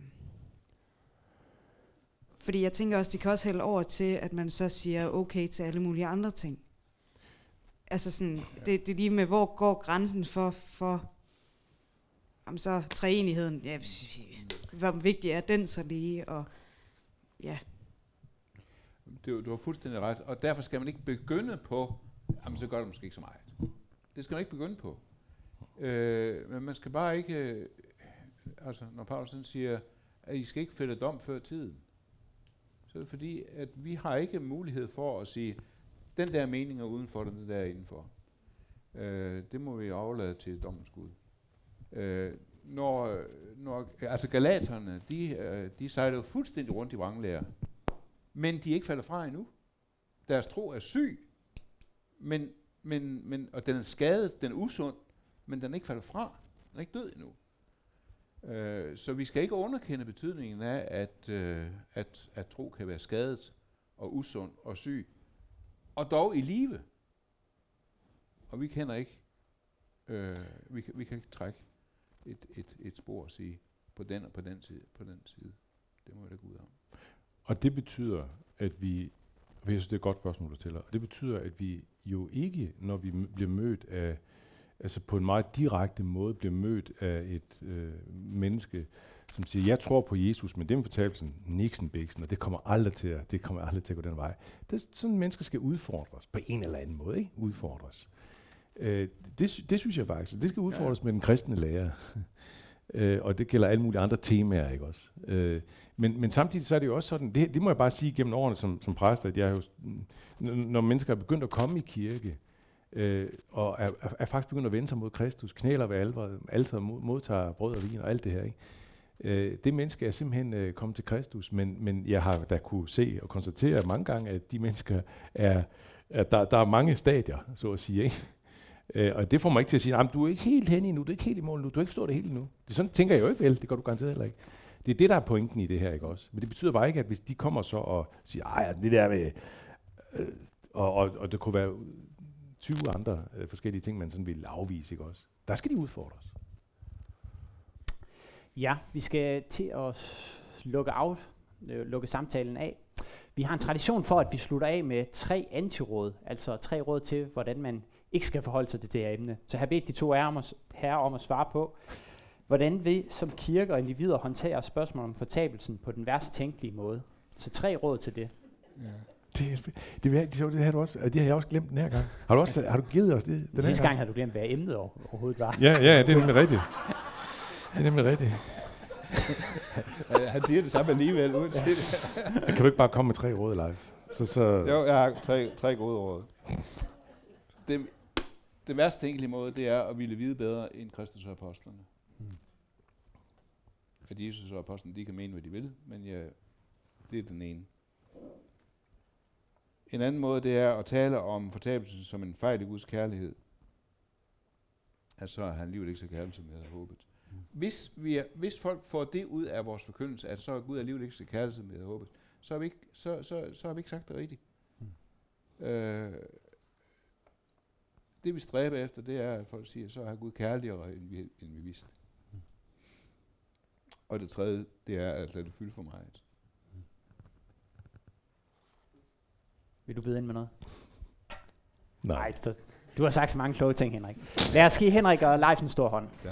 Fordi jeg tænker også, det kan også hælde over til, at man så siger okay til alle mulige andre ting. Altså sådan, det, det er lige med, hvor går grænsen for, for jamen så træenigheden, ja, hvor vigtig er den så lige, og ja. Du, du har fuldstændig ret, og derfor skal man ikke begynde på, jamen så gør det måske ikke så meget. Det skal man ikke begynde på. Øh, men man skal bare ikke øh, altså når Paulus siger, at I skal ikke fælde dom før tiden, så er det fordi, at vi har ikke mulighed for at sige, den der mening er udenfor, den der er indenfor. Øh, det må vi overlade til dommens Gud. Øh, når, når, altså galaterne, de, øh, de sejler jo fuldstændig rundt i vranglærer, men de er ikke faldet fra endnu. Deres tro er syg, men, men, men, og den er skadet, den er usund, men den er ikke faldet fra. Den er ikke død endnu. Øh, så vi skal ikke underkende betydningen af, at, øh, at, at tro kan være skadet og usund og syg, og dog i live. Og vi kender ikke, øh, vi, kan, vi kan ikke trække et, et, et spor og sige, på den og på den side, på den side. Det må vi da gå ud om. Og det betyder, at vi, for jeg synes, det er et godt spørgsmål, du stiller, og det betyder, at vi jo ikke, når vi bliver mødt af altså på en meget direkte måde bliver mødt af et øh, menneske, som siger, jeg tror på Jesus, men den fortabelsen, Nixon Bixen, og det kommer aldrig til at, det kommer aldrig til at gå den vej. Det, sådan mennesker skal udfordres på en eller anden måde, ikke? Udfordres. Øh, det, det synes jeg faktisk, det skal udfordres ja. med den kristne lærer. øh, og det gælder alle mulige andre temaer, ikke også? Øh, men, men samtidig så er det jo også sådan, det, det må jeg bare sige gennem årene som, som præst, at jeg jo, når mennesker er begyndt at komme i kirke, øh, og er, er, faktisk begyndt at vende sig mod Kristus, knæler ved alvor, altid modtager brød og vin og alt det her. Ikke? Øh, det menneske er simpelthen øh, kommet til Kristus, men, men jeg har da kunne se og konstatere mange gange, at de mennesker er, at der, der er mange stadier, så at sige. Ikke? Øh, og det får mig ikke til at sige, at du er ikke helt hen endnu, du er ikke helt i mål nu, du har ikke forstået det helt endnu. Det sådan tænker jeg jo ikke vel, det gør du garanteret heller ikke. Det er det, der er pointen i det her, ikke også? Men det betyder bare ikke, at hvis de kommer så og siger, ej, det der med, øh, og, og, og det kunne være 20 andre øh, forskellige ting, man sådan vil afvise, ikke også? Der skal de udfordres. Ja, vi skal til at lukke, af, øh, lukke samtalen af. Vi har en tradition for, at vi slutter af med tre antiråd, altså tre råd til, hvordan man ikke skal forholde sig til det her emne. Så jeg har bedt de to herrer om at svare på, hvordan vi som kirke og individer håndterer spørgsmål om fortabelsen på den værst tænkelige måde. Så tre råd til det. Ja. Det, det, det, det, det, har du også, det har jeg også glemt den her gang. Har du, også, har du givet os det? Den Sidste gang, gang har du glemt, hvad emnet overhovedet var. Ja, ja, det er nemlig rigtigt. Det er nemlig rigtigt. Han siger det samme alligevel, uanset det. kan du ikke bare komme med tre råd live? Så, så jo, jeg har tre, tre gode råd. Det, det værste tænkelige måde, det er at ville vide bedre end Kristus og apostlerne. Hmm. At Jesus og apostlene, de kan mene, hvad de vil, men ja, det er den ene. En anden måde, det er at tale om fortabelsen som en fejl i Guds kærlighed. At så er han livet ikke så kærlig, som jeg havde håbet. Mm. Hvis, vi er, hvis folk får det ud af vores forkyndelse, at så er Gud alligevel ikke så kærlighed, som vi havde håbet, så har vi ikke, så, så, så har vi ikke sagt det rigtigt. Mm. Øh, det vi stræber efter, det er, at folk siger, så er Gud kærligere, end vi, end vi vidste. Mm. Og det tredje, det er at lade det fylde for meget. Vil du byde ind med noget? Nej. Nej, du har sagt så mange kloge ting, Henrik. Lad os give Henrik og Leif en stor hånd. Ja.